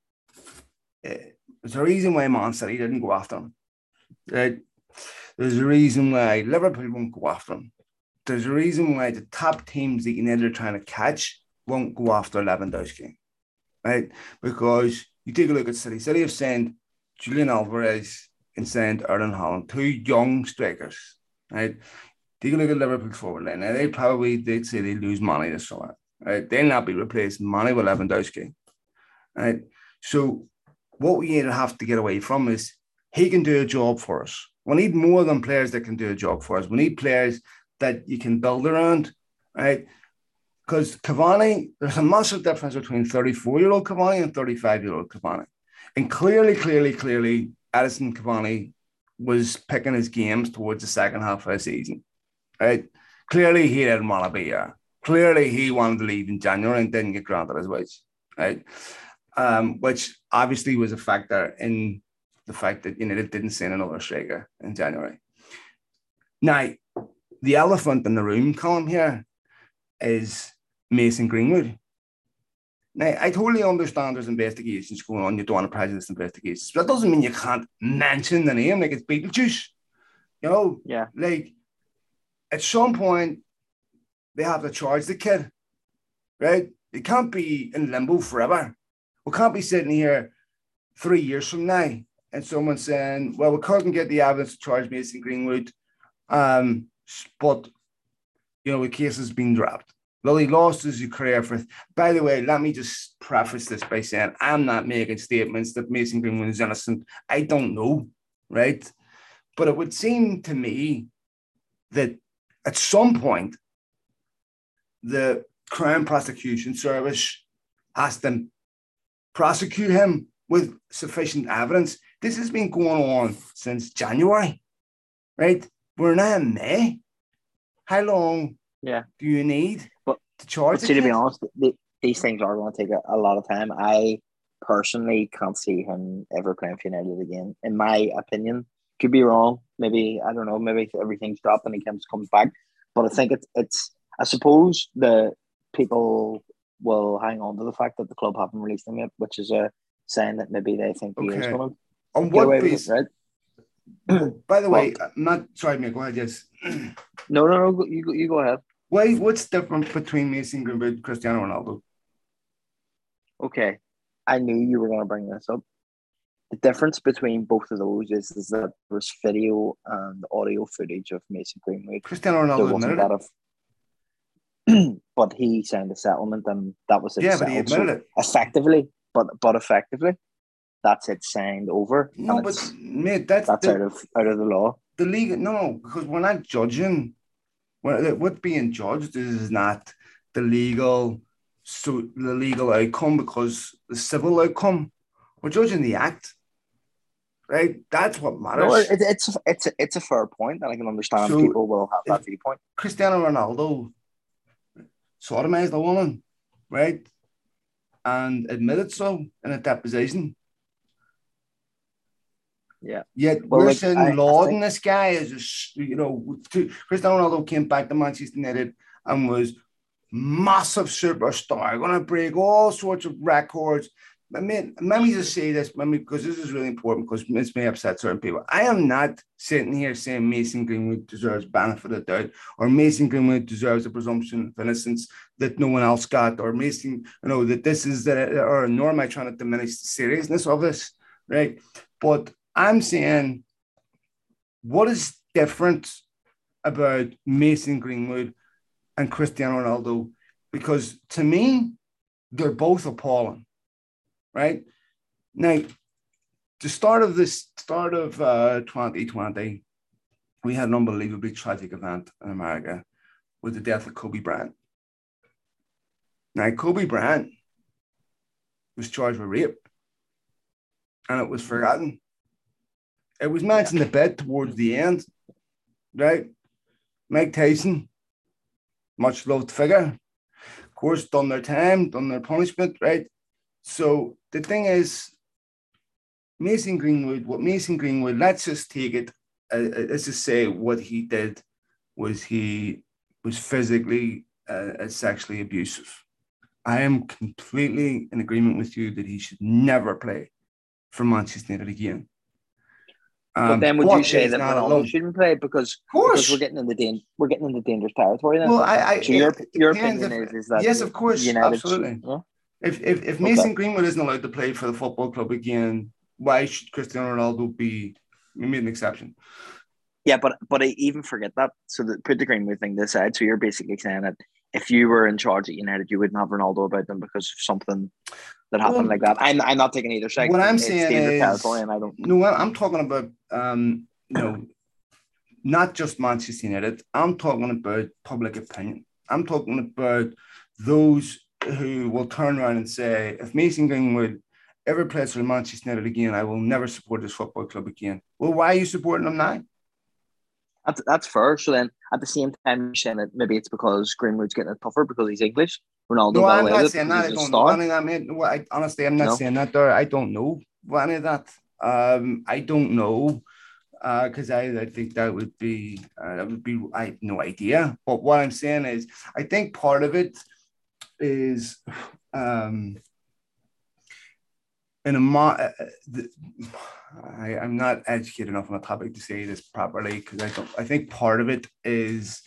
uh, there's a reason why Man City didn't go after him, right? There's a reason why Liverpool won't go after him. There's a reason why the top teams that United are trying to catch won't go after Lewandowski, right? Because you take a look at City. City have signed Julian Alvarez, and signed Erling Haaland, two young strikers, right? Take a look at Liverpool's forward line. Now they probably they'd say they lose money this summer. Right? They'll not be replacing money with Lewandowski. Right. So what we have to get away from is he can do a job for us. We need more than players that can do a job for us. We need players that you can build around, right? Because Cavani, there's a massive difference between 34 year old Cavani and 35 year old Cavani. And clearly, clearly, clearly, Edinson Cavani was picking his games towards the second half of the season, right? Clearly, he didn't want to be here. Clearly, he wanted to leave in January and didn't get granted his wish, right? Um, which obviously was a factor in the fact that United didn't sign another striker in January. Now, the elephant in the room column here is Mason Greenwood. Now, I totally understand there's investigations going on. You don't want to prejudice investigations, but that doesn't mean you can't mention the name like it's Beetlejuice. You know, yeah. Like at some point, they have to charge the kid, right? It can't be in limbo forever. We can't be sitting here three years from now and someone saying, well, we couldn't get the evidence to charge Mason Greenwood, um, but, you know, the case has been dropped. Well, he lost his career for. By the way, let me just preface this by saying I'm not making statements that Mason Greenwood is innocent. I don't know, right? But it would seem to me that at some point the Crown Prosecution Service has to prosecute him with sufficient evidence. This has been going on since January, right? We're now in May. How long yeah. do you need but, to charge? But see, to be honest, the, these things are going to take a, a, lot of time. I personally can't see him ever playing for United again. In my opinion, could be wrong. Maybe I don't know. Maybe everything's dropped and he comes comes back. But I think it's it's. I suppose the people will hang on to the fact that the club haven't released him yet, which is a sign that maybe they think okay. he is going to on what basis? Right? By the way, I'm uh, not sorry, mate. Go ahead. Yes. (clears throat) no, no, no. You go. You go ahead. Why? What's different between Mason Greenwood and Cristiano Ronaldo? Okay, I knew you were going to bring this up. The difference between both of those is, is that there's video and audio footage of Mason Greenwood. Cristiano Ronaldo admitted it. Of, (clears throat) but he signed a settlement, and that was it. Yeah, but he admitted so it effectively. But but effectively, that's it signed over. No, but mate, that's that's the, out of out of the law. The league, no, because we're not judging. What being judged is not the legal, so the legal outcome because the civil outcome. We're judging the act, right? That's what matters. No, it, it's it's it's a fair point, and I can understand so people will have that viewpoint. Cristiano Ronaldo sodomized a woman, right? And admitted so in a deposition. Yeah. Yet well, we're like, lauding this guy as a, you know, to, Cristiano Ronaldo came back to Manchester United and was massive superstar, going to break all sorts of records. I mean, let me just say this, let me, because this is really important because this may upset certain people. I am not sitting here saying Mason Greenwood deserves benefit of the doubt or Mason Greenwood deserves a presumption of innocence that no one else got or Mason, you know, that this is that, or nor am I trying to diminish the seriousness of this, right? But I'm saying what is different about Mason Greenwood and Cristiano Ronaldo? Because to me, they're both appalling, right? Now, the start of this start of uh, 2020, we had an unbelievably tragic event in America with the death of Kobe Bryant. Now, Kobe Bryant was charged with rape, and it was forgotten. It was mentioned a bit towards the end, right? Mike Tyson, much loved figure, of course, done their time, done their punishment, right? So the thing is, Mason Greenwood, what Mason Greenwood, let's just take it, uh, uh let's just say what he did was he was physically uh, uh, sexually abusive. I am completely in agreement with you that he should never play for Manchester United again. Um, but then would you say that Ronaldo shouldn't play because, of because we're getting in the dan- we're getting in the dangerous territory then? Well, I, I so your, your opinion if, is, is that yes, of course, United absolutely. yeah? If if, if Mason okay. Greenwood isn't allowed to play for the football club again, why should Cristiano Ronaldo be made an exception. Yeah, but but I even forget that. So the, put the Greenwood thing aside. So you're basically saying that if you were in charge at United, you wouldn't have Ronaldo about them because of something that happened well, like that. I'm, I'm not taking either side. What I'm it's saying is, and I don't. No, I'm talking about um, you know, not just Manchester United. I'm talking about public opinion. I'm talking about those who will turn around and say, if Mason Greenwood ever plays for Manchester United again, I will never support this football club again. Well, why are you supporting them now? That's, that's fair. So then at the same time, you're saying that maybe it's because Greenwood's getting it tougher because he's English. Ronaldo. No, I'm not saying that. I don't know any of that, mate. Well, I, honestly, I'm not no. saying that there. I don't know any of that. Um, I don't know because uh, I, I think that would be uh, that would be I have no idea. But what I'm saying is, I think part of it is um, in a mo- uh, uh, the, I, I'm not educated enough on the topic to say this properly because I don't. I think part of it is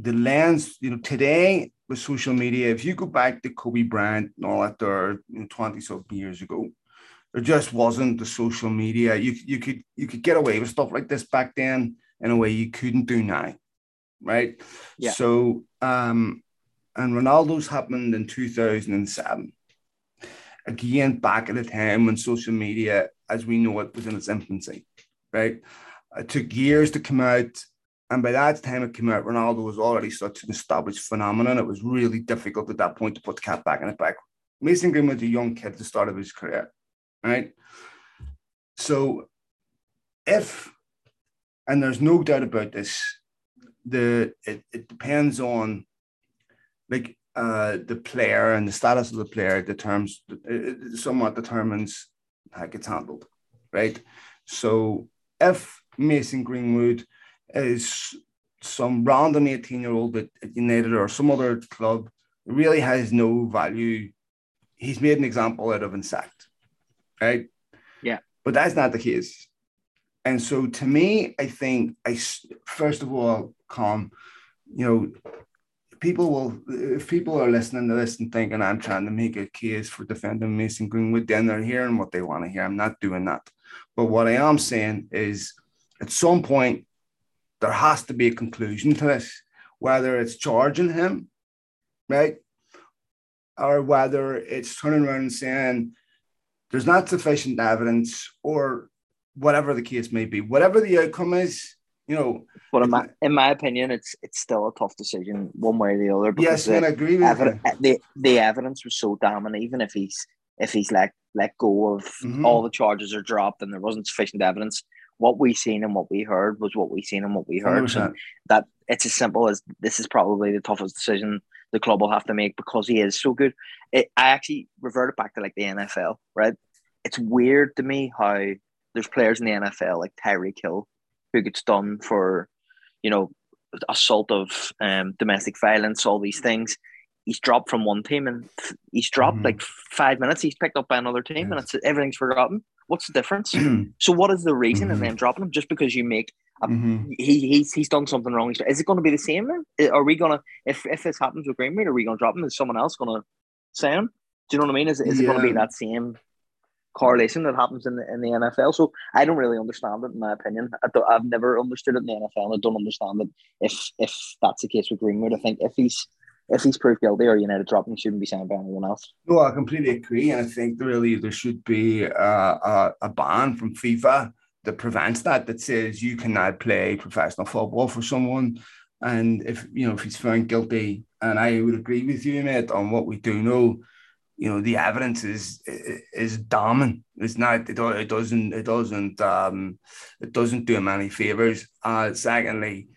the lens. You know, today with social media, if you go back to Kobe Bryant and all that there, you know, twenty something years ago, there just wasn't the social media. You you could you could get away with stuff like this back then in a way you couldn't do now, right? Yeah. So um, and Ronaldo's happened in two thousand and seven again back at a time when social media, as we know it, was in its infancy, right? It took years to come out. And by that time it came out, Ronaldo was already such an established phenomenon. It was really difficult at that point to put the cat back in the bag. Mason Green was a young kid at the start of his career, right? So if, and there's no doubt about this, the it, it depends on like uh, the player and the status of the player determines somewhat determines how it gets handled, right? So if Mason Greenwood is some random 18 year old at United or some other club, really has no value. He's made an example out of insect, right? Yeah. But that's not the case. And so to me, I think I first of all, calm, you know, people will if people are listening to this and thinking I'm trying to make a case for defending Mason Greenwood, then they're hearing what they want to hear. I'm not doing that. But what I am saying is at some point there has to be a conclusion to this, whether it's charging him, right? Or whether it's turning around and saying there's not sufficient evidence or whatever the case may be. Whatever the outcome is, you know. But in my, in my opinion, it's it's still a tough decision one way or the other. Yes, man, I agree with evi- you. The the evidence was so damning. Even if he's if he's let let go of mm-hmm. all the charges are dropped and there wasn't sufficient evidence, what we seen and what we heard was what we seen and what we heard. So that it's as simple as this is probably the toughest decision the club will have to make because he is so good. It, I actually reverted back to like the NFL, right? It's weird to me how there's players in the NFL like Tyreek Hill who gets done for, you know, assault of um, domestic violence, all these things. He's dropped from one team and he's dropped mm-hmm. like five minutes. He's picked up by another team yes. and it's everything's forgotten. What's the difference? (clears throat) so what is the reason mm-hmm. and then dropping him just because you make a, mm-hmm. he, he's he's done something wrong? Is it going to be the same then? Are we gonna if if this happens with Greenwood, are we gonna drop him? Is someone else gonna say him? Do you know what I mean? Is, is yeah. it going to be that same correlation that happens in the in the NFL. So I don't really understand it, in my opinion. I have never understood it in the NFL, and I don't understand it if if that's the case with Greenwood. I think if he's if he's proved guilty or United dropping, he shouldn't be signed by anyone else. No, I completely agree, and I think really there should be a, a, a ban from FIFA that prevents that. That says you cannot play professional football for someone. And if you know if he's found guilty, and I would agree with you, mate, on what we do know, you know the evidence is is damning. It's not. It, doesn't. It doesn't. Um, it doesn't do him any favors. Uh, secondly,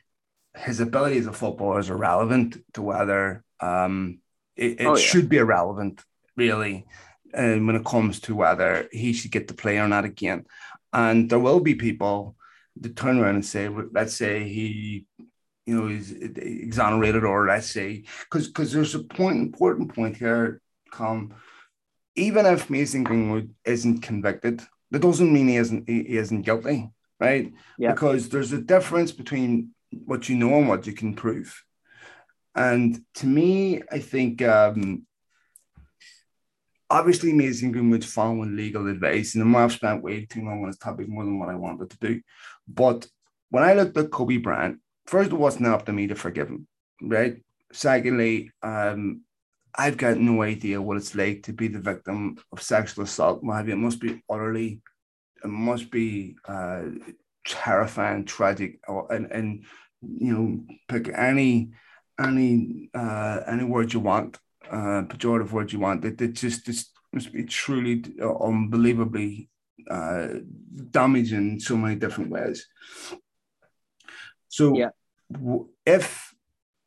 his ability as a footballer is irrelevant to whether um, it, it oh, yeah. should be irrelevant, really, and when it comes to whether he should get to play or not again. And there will be people that turn around and say, let's say he you know, is exonerated, or let's say, because because there's a point, important point here come. Even if Mason Greenwood isn't convicted, that doesn't mean he isn't he isn't guilty, right? Yeah. Because there's a difference between what you know and what you can prove. And to me, I think um, obviously Mason Greenwood's following legal advice, and I've spent way too long on this topic more than what I wanted to do. But when I looked at Kobe Bryant, first it wasn't up to me to forgive him, right? Secondly, um, I've got no idea what it's like to be the victim of sexual assault. It must be utterly, it must be uh, terrifying, tragic, or, and and you know, pick any any uh, any word you want, uh, pejorative word you want. It, it just this must be truly uh, unbelievably uh, damaging in so many different ways. So, yeah. if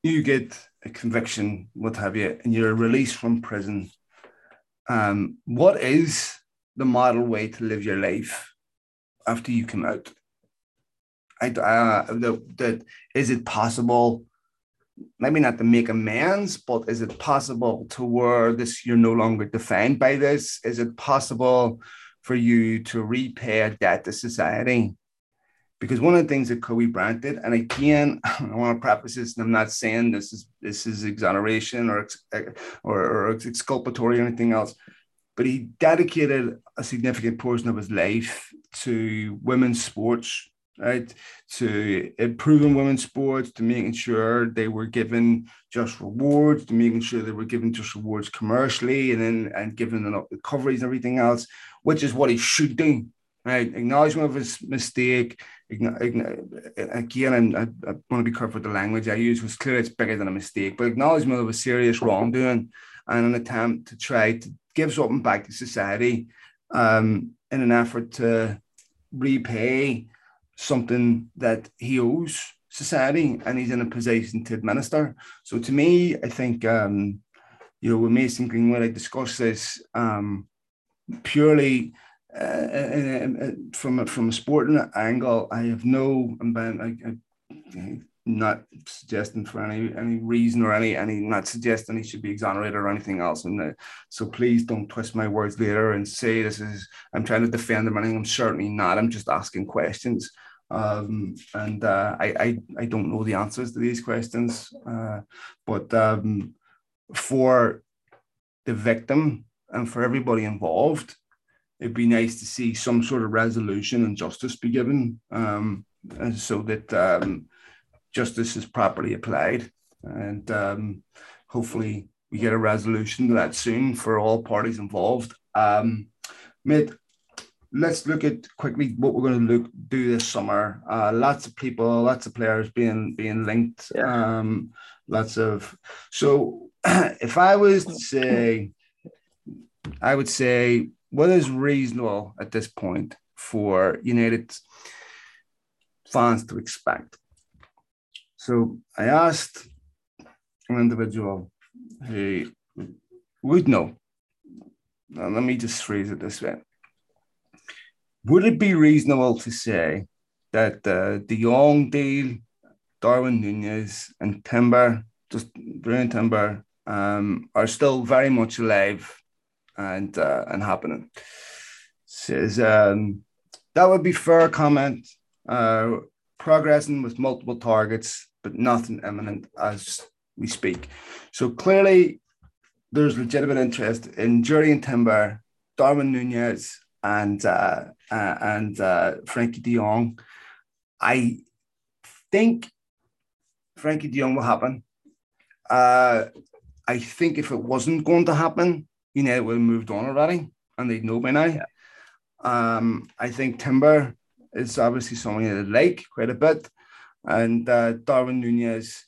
you get a conviction, what have you, and you're released from prison, um, what is the model way to live your life after you come out? I, uh, that, that is it possible? Maybe not to make amends, but is it possible to where this you're no longer defined by this? Is it possible for you to repay a debt to society? because one of the things that Kobe Bryant did, and again, I want to (laughs) preface this, and I'm not saying this is this is exoneration or or, or exculpatory or anything else, but he dedicated a significant portion of his life to women's sports, right? To improving women's sports, to making sure they were given just rewards, to making sure they were given just rewards commercially, and then and giving them up the coverage and everything else, which is what he should do right? Acknowledgement of his mistake. Again, I, I want to be careful with the language I use. Was clear it's bigger than a mistake, but acknowledgement of a serious wrongdoing and an attempt to try to give something back to society um, in an effort to repay something that he owes society and he's in a position to administer. So to me, I think um, you know with Mason Greenwood, I discussed this um, purely uh, from a, from a sporting angle, I have no. I'm, I, I, not suggesting for any any reason or any any not suggesting he should be exonerated or anything else. And uh, so please don't twist my words later and say this is I'm trying to defend him. I think I'm certainly not. I'm just asking questions. Um, and uh, I, I I don't know the answers to these questions. Uh, but um, for the victim and for everybody involved, it'd be nice to see some sort of resolution and justice be given um, and so that um, justice is properly applied. And um, hopefully we get a resolution to that soon for all parties involved. Um, mate, let's look at quickly what we're going to look do this summer. Uh, lots of people, lots of players being being linked. Yeah. Um, lots of so (clears throat) if I was to say, I would say what is reasonable at this point for United fans to expect? So I asked an individual who would know. Now, let me just phrase it this way. Would it be reasonable to say that uh, De Jong deal, Darwin Nunez, and Timber, just Brian Timber, um, are still very much alive and uh, and happening. Says um, that would be fair comment. Uh, progressing with multiple targets, but nothing imminent as we speak. So clearly, there's legitimate interest in Jurrien Timber, Darwin Nunez, and uh, uh, and uh, Frenkie De Jong. I think Frenkie De Jong will happen. Uh, I think if it wasn't going to happen, United would have moved on already and they'd know by now. Yeah. Um, I think Timber is obviously someone they like quite a bit. And uh, Darwin Nunez,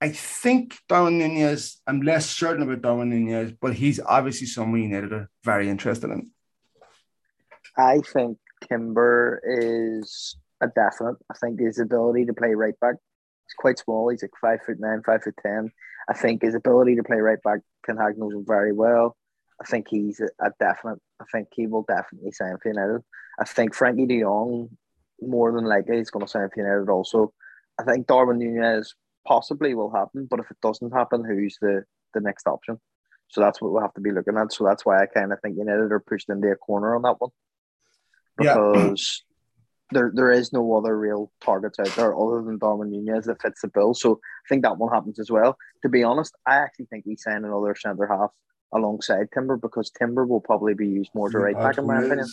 I think Darwin Nunez, I'm less certain about Darwin Nunez, but he's obviously someone United are very interested in. I think Timber is a definite. I think his ability to play right back He's quite small. He's like five foot nine, five foot ten. I think his ability to play right back, Hag knows him very well. I think he's a, a definite. I think he will definitely sign for United. I think Frenkie De Jong, more than likely, is going to sign for United also. I think Darwin Nunez possibly will happen, but if it doesn't happen, who's the, the next option? So that's what we'll have to be looking at. So that's why I kind of think United are pushed into a corner on that one. Because there there is no other real targets out there other than Darwin Nunez that fits the bill. So I think that one happens as well. To be honest, I actually think we sign another centre half alongside Timber because Timber will probably be used more to right back in my opinion.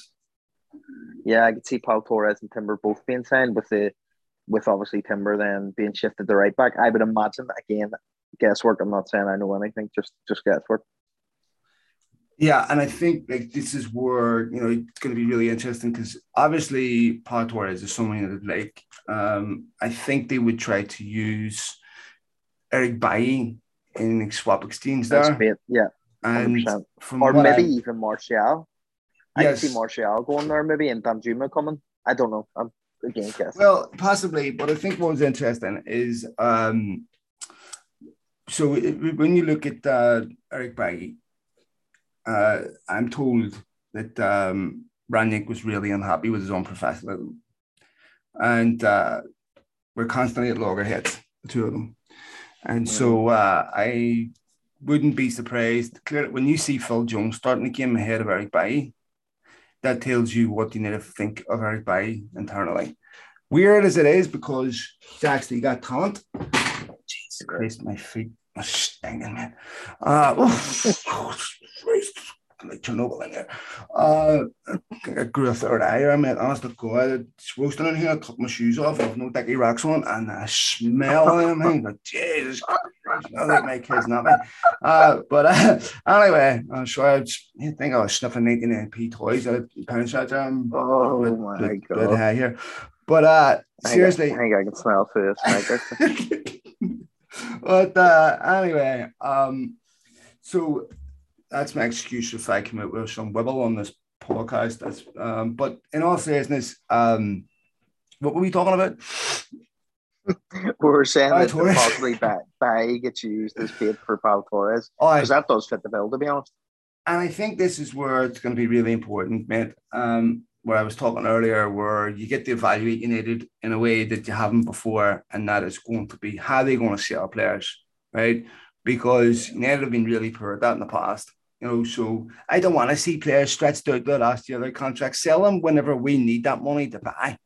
Yeah, I could see Pau Torres and Timber both being signed with the with obviously Timber then being shifted to right back. I would imagine again guesswork. I'm not saying I know anything, just just guesswork. Yeah, and I think like this is where you know it's going to be really interesting because obviously Pau Torres is someone that like um, I think they would try to use Eric Bailly in swap exchange there. That's yeah, 100%. and or maybe I, even Martial. I yes. see Martial going there, maybe, and Danjuma coming. I don't know. I'm again guessing. Well, possibly, but I think what was interesting is um, so it, when you look at uh, Eric Bailly, uh, I'm told that um, was really unhappy with his own professionalism, and uh, we're constantly at loggerheads, the two of them. And so uh, I wouldn't be surprised. When you see Phil Jones starting the game ahead of Eric Bailly, that tells you what you need to think of Eric Bailly internally. Weird as it is, because he's actually got talent. Jesus Christ, my feet are stinging, man. Uh, oh, like Chernobyl in there. Uh, I grew a third eye. I mean, honest to God, it's roasting in here. I took my shoes off. I have no dicky rocks on, and I smell them. I'm like, Jesus Christ, I think my kids not me. Uh, but uh, (laughs) anyway, I'm sure I think I was sniffing 99p toys at a pound shop. Um, oh with, my with, God. With here. But uh, seriously, I think I can smell food. (laughs) but uh, anyway, um, so that's my excuse if I come out with some wibble on this podcast. That's um, but in all seriousness, um, what were we talking about? We (laughs) were saying that possibly Bailly gets used as bait for Pau Torres because that does fit the bill, to be honest. And I think this is where it's going to be really important, mate. Um, where I was talking earlier, where you get to evaluate United in a way that you haven't before, and that is going to be how they're going to sell players, right? Because United have been really poor at that in the past. You know, so I don't want to see players stretched out the last year their contract. Sell them whenever we need that money to buy.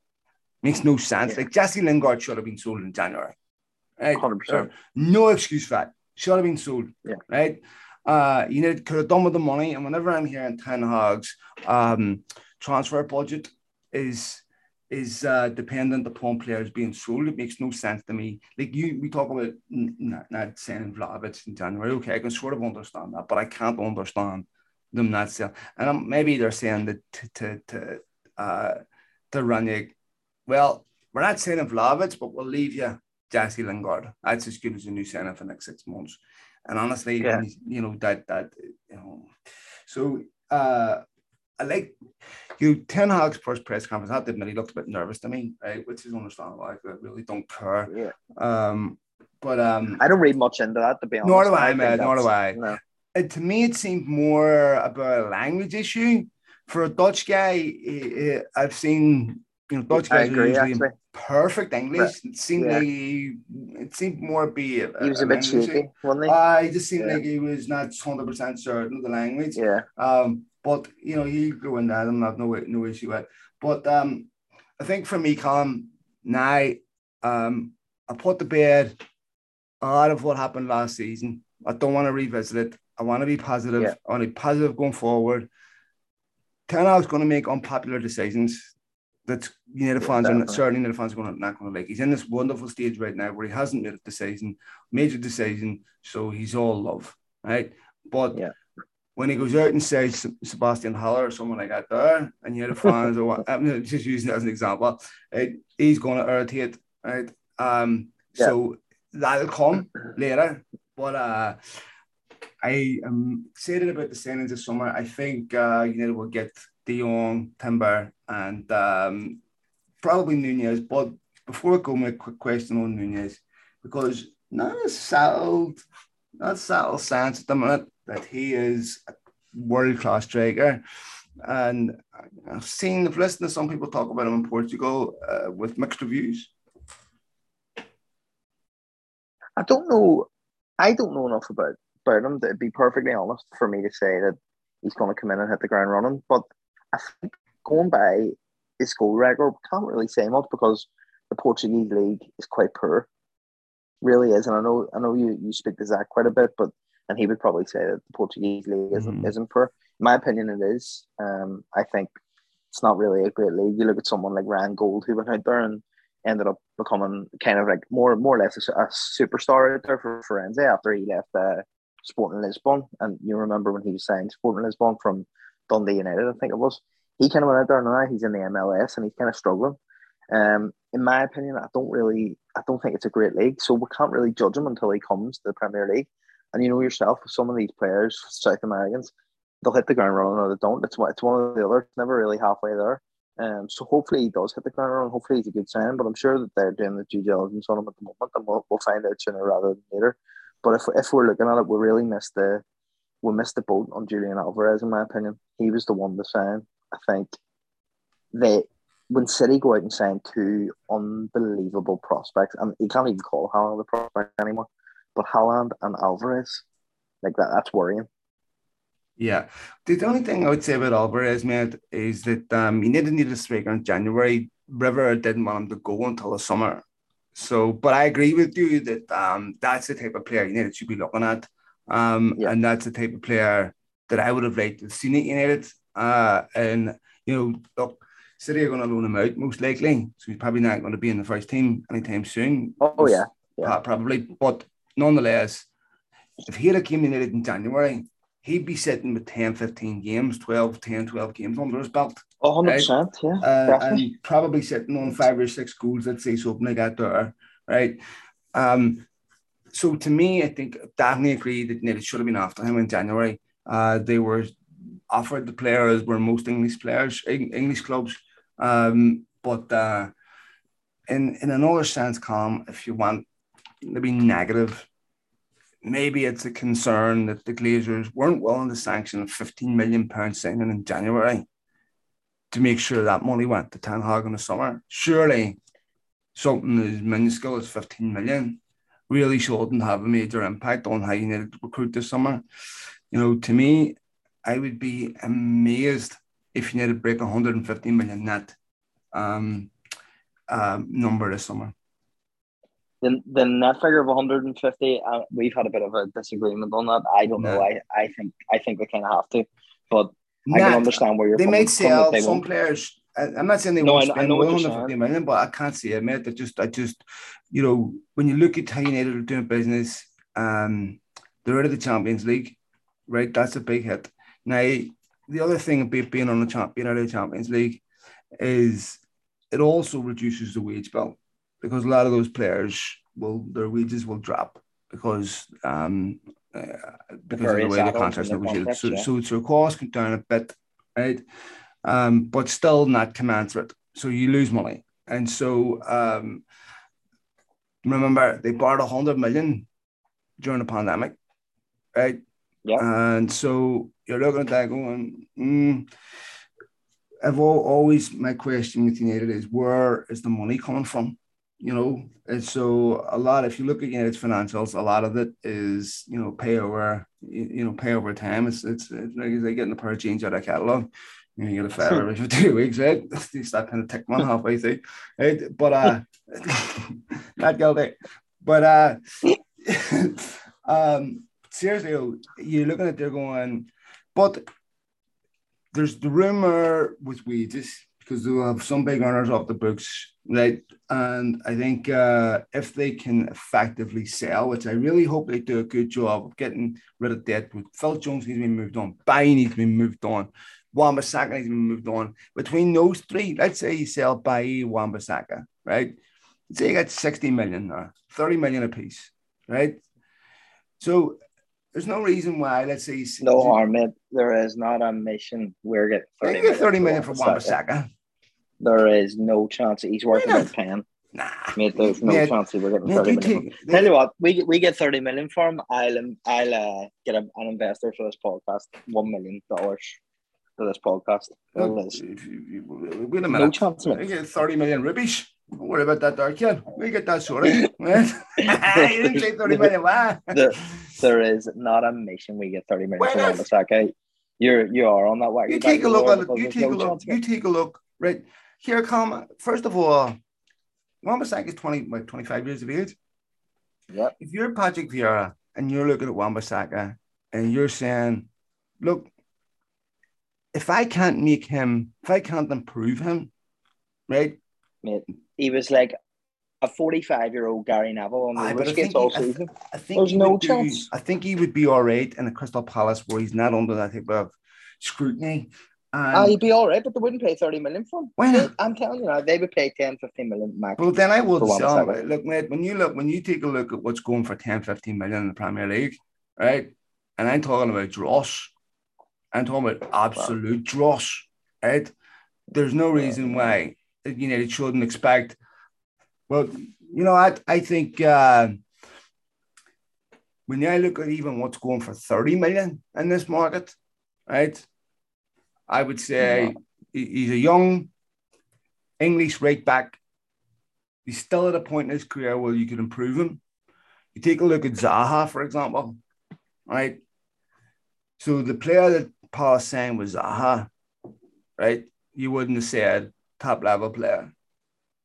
Makes no sense. Yeah. Like Jesse Lingard should have been sold in January. Right? 100%. No excuse for that. Should have been sold. Yeah. Right. Uh, you know, could have done with the money. And whenever I'm hearing Ten Hag's um, transfer budget is is uh, dependent upon players being sold. It makes no sense to me. Like you, we talk about not, not saying Vlahovic in January. Okay, I can sort of understand that, but I can't understand them not selling. And um, maybe they're saying that to to to uh, to Rangnick, well, we're not saying Vlahovic, but we'll leave you Jesse Lingard. That's as good as a new center for the next six months. And honestly, yeah. you know that that you know, so. Uh, I like you. Ten Hag's first press conference. I have to admit, he looked a bit nervous to me, right? Which is understandable. I really don't care. Yeah. Um, but um, I don't read much into that to be honest. Nor do I, man. Nor do I. No. It, to me, it seemed more about a language issue. For a Dutch guy, I've seen you know Dutch guys agree, are usually perfect English. But, it seemed yeah. like it seemed more be a, he was a, a bit shaky, wasn't he? Uh, just seemed yeah. like he was not hundred percent certain of the language. Yeah. Um, but you know, he grew in that and have no no issue with. But um, I think for me, Colin, now um, I put to bed a lot of what happened last season. I don't want to revisit it. I want to be positive. Yeah. I want to be positive going forward. Ten Hag's going to make unpopular decisions that you know the fans are certainly the fans are going to, not going to like. He's in this wonderful stage right now where he hasn't made a decision, major decision, so he's all love, right? But yeah when he goes out and says Sebastian Haller or someone like that there, and you're the fans or what, I'm just using it as an example, right, he's going to irritate, right? Um, yeah. so that'll come (clears throat) later, but uh, I am excited about the signings this summer. I think uh, United will get De Jong, Timber, and um, probably Nunez. But before I go, my quick question on Nunez, because not a settled, not settled sense at the minute that he is a world class striker. And I've seen, I've listened to some people talk about him in Portugal uh, with mixed reviews. I don't know. I don't know enough about, about him to be perfectly honest for me to say that he's going to come in and hit the ground running. But I think going by his goal record, can't really say much because the Portuguese league is quite poor. Really is, and I know I know you you speak to Zach quite a bit, but and he would probably say that the Portuguese league isn't mm-hmm. isn't for. In my opinion, it is. Um, I think it's not really a great league. You look at someone like Ryan Gauld who went out there and ended up becoming kind of like more more or less a, a superstar out there for Farense after he left uh, Sporting Lisbon. And you remember when he was signed Sporting Lisbon from Dundee United, I think it was. He kind of went out there now. He's in the MLS and he's kind of struggling. Um, in my opinion, I don't really, I don't think it's a great league. So we can't really judge him until he comes to the Premier League. And you know yourself, some of these players, South Americans, they'll hit the ground running or they don't. It's it's one or the other. It's never really halfway there. Um, so hopefully he does hit the ground running. Hopefully he's a good sign. But I'm sure that they're doing the due diligence on him at the moment, and we'll, we'll find out sooner rather than later. But if if we're looking at it, we really missed the we missed the boat on Julian Alvarez, in my opinion. He was the one to sign. I think that when City go out and sign two unbelievable prospects, and you can't even call Haaland a prospect anymore, but Haaland and Alvarez, like that, that's worrying. Yeah. The only thing I would say about Alvarez, mate, is that um, he needed need a striker in January. River didn't want him to go until the summer. So, but I agree with you that um, that's the type of player United should be looking at. Um, yeah. And that's the type of player that I would have liked to see at United. Uh, and, you know, look, City are going to loan him out most likely. So he's probably not going to be in the first team anytime soon. Oh, yeah. yeah. Probably. But nonetheless, if he had came United in January, he'd be sitting with 10, 15 games, 12, 10, 12 games under his belt. 100%, right? yeah. Uh, and probably sitting on five or six goals, let's say, something like that there, right? Um, so to me, I think definitely agree that it should have been after him in January. Uh, they were offered the players were most English players, English clubs. Um, but uh, in in another sense, calm, if you want to be negative, maybe it's a concern that the Glazers weren't willing to sanction a 15 million pound signing in January to make sure that money went to Ten Hag in the summer. Surely something as minuscule as 15 million really shouldn't have a major impact on how you need to recruit this summer. You know, to me, I would be amazed if you need to break 150 million net um, uh, number this summer the, the net figure of 150 uh, we've had a bit of a disagreement on that i don't know i i think i think they kind of have to but i can understand where you're they might sell some won't. Players I'm not saying they no, won't spend I know 150 million, but I can't see it, mate. I just, I just, you know, when you look at how United are doing business, um, they're out of the Champions League, right? That's a big hit. Now, the other thing about being on the champion out of the Champions League is it also reduces the wage bill because a lot of those players will their wages will drop because um uh, because of the way the contracts negotiated. So, yeah. so so costs can down a bit, right? Um, but still not commensurate. So you lose money. And so um remember they borrowed a hundred million during the pandemic, right? Yeah. And so you're looking at that going, mm, I've always my question with United is where is the money coming from? you know, and so a lot, if you look at its financials, a lot of it is, you know, pay over, you, know, pay over time. It's, it's, it's like, it's like getting a pair of jeans out of catalog. You, know, you get a (laughs) fair every two weeks, right? (laughs) You start kind of tick one halfway through, right? But, uh, (laughs) not guilty. But, uh, um, seriously, you're looking at they're going, but there's the rumor with wages because they'll have some big earners off the books right? And I think uh, if they can effectively sell, which I really hope they do a good job of getting rid of debt, with Phil Jones needs to be moved on, Bailly needs to be moved on, Wan-Bissaka needs to moved on. Between those three, let's say you sell Bailly, Wan-Bissaka, right? Say you got 60 million or 30 million a piece, right? So there's no reason why, let's say. No harm, There is not a mission. We're getting 30 million, 30 million for Wan-Bissaka. There is no chance he's worth about 10. Nah, mate, there's no mate, chance we're getting 30 million. Take, Tell you what, we we get 30 million for him. I'll I'll uh, get a, an investor for this podcast, one million dollars for this podcast. Wait a minute. No chance. We get 30 million rupees. Don't worry about that, dark kid. We get that sorted. (laughs) (laughs) you didn't say 30 million. Wow. There, there is not a mission we get 30 million from the sack. You're you are on that way. You take a look at it. You take a look. You take a look. Right here come, first of all, Wan-Bissaka is 20, like 25 years of age. Yeah. If you're Patrick Vieira and you're looking at Wan-Bissaka and you're saying, look, if I can't make him, if I can't improve him, right? Mate, he was like a 45 year old Gary Neville on the Aye, I think all he- I th- season. I think There's no would do- chance. I think he would be all right in a Crystal Palace where he's not under that type of scrutiny. And, Ah, he'd be all right, but they wouldn't pay 30 million for him. why not? I'm telling you now, they would pay 10, 15 million max. Well, then I would sell him. Look, mate, when you look, when you take a look at what's going for 10, 15 million in the Premier League, right? And I'm talking about dross. I'm talking about absolute dross, right? There's no reason why United shouldn't expect. Well, you know, I I think uh, when I look at even what's going for 30 million in this market, right? I would say he- he's a young English right back. He's still at a point in his career where you could improve him. You take a look at Zaha, for example, right? So the player that Paul saying was aha, right? You wouldn't have said top level player.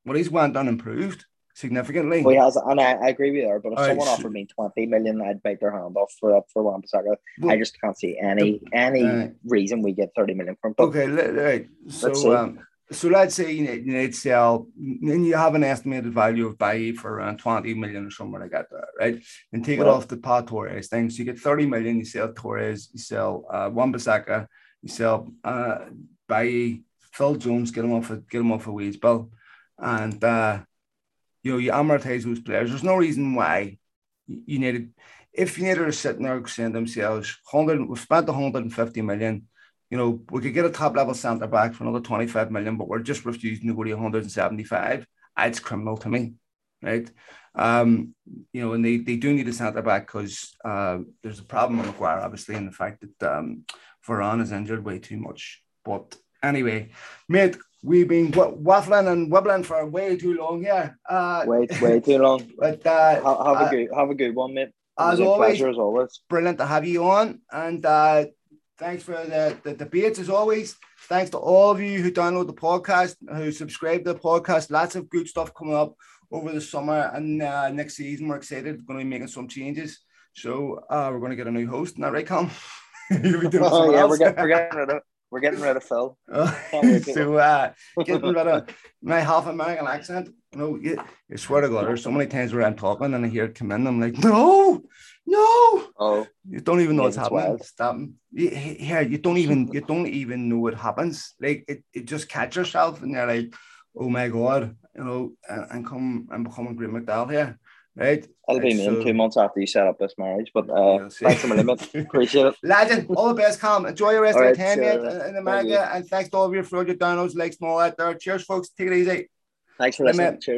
Well, he's went on improved significantly. Well, he has, and I, I agree with you there. But if All right, someone so- offered me 20 million, I'd bite their hand off for for Wan-Bissaka. Well, I just can't see any any Right. reason we get 30 million from. But Okay, right. So, um, so let's say you need, you need to sell, and you have an estimated value of buy for around 20 million or somewhere like that, right? And take it off the Pau Torres thing. So you get 30 million, you sell Torres, you sell uh, Wan-Bissaka, you sell uh, buy Phil Jones, get him off a get him off a wage bill, and uh, you know you amortize those players. There's no reason why you you needed. If United are sitting there saying to themselves, 100, we've spent 150 million, you know, we could get a top level centre back for another 25 million, but we're just refusing to go to 175. It's criminal to me, right? Um, you know, and they, they do need a centre back because uh, there's a problem with Maguire, obviously, and the fact that um, Varane is injured way too much. But anyway, mate, we've been wa- waffling and wobbling for way too long here. Uh, wait, way too long. (laughs) but uh, Have, have uh, a good have a good one, mate. As always, pleasure as always. brilliant to have you on. And uh, thanks for the, the debates as always. Thanks to all of you who download the podcast, who subscribe to the podcast. Lots of good stuff coming up over the summer and uh, next season. We're excited. We're going to be making some changes. So uh, we're going to get a new host. Isn't that right, Cam? (laughs) You'll be doing (laughs) Oh yeah, we're getting, we're getting rid of we're getting rid of Phil. (laughs) Oh, Can't wait to- so uh, getting rid of my half American accent. You know, you, you swear to God, there's so many times where I'm talking and I hear it come in. I'm like, no, no. Oh, You don't even know what's happening. wild. Stop. You, you don't even you don't even know what happens. Like it, it just catch yourself and you're like, oh my god, you know, and, and come and become a great McDowell here, right? it'll be Right, me in two months after you set up this marriage. But uh, You'll thanks a million, mate. Appreciate it. Legend, all the best, Cam. Enjoy your rest All of right, your time, mate, in, in America. And thanks to all of you for all your downloads, likes, and all that there. Cheers, folks. Take it easy. Thanks for listening. Cheers.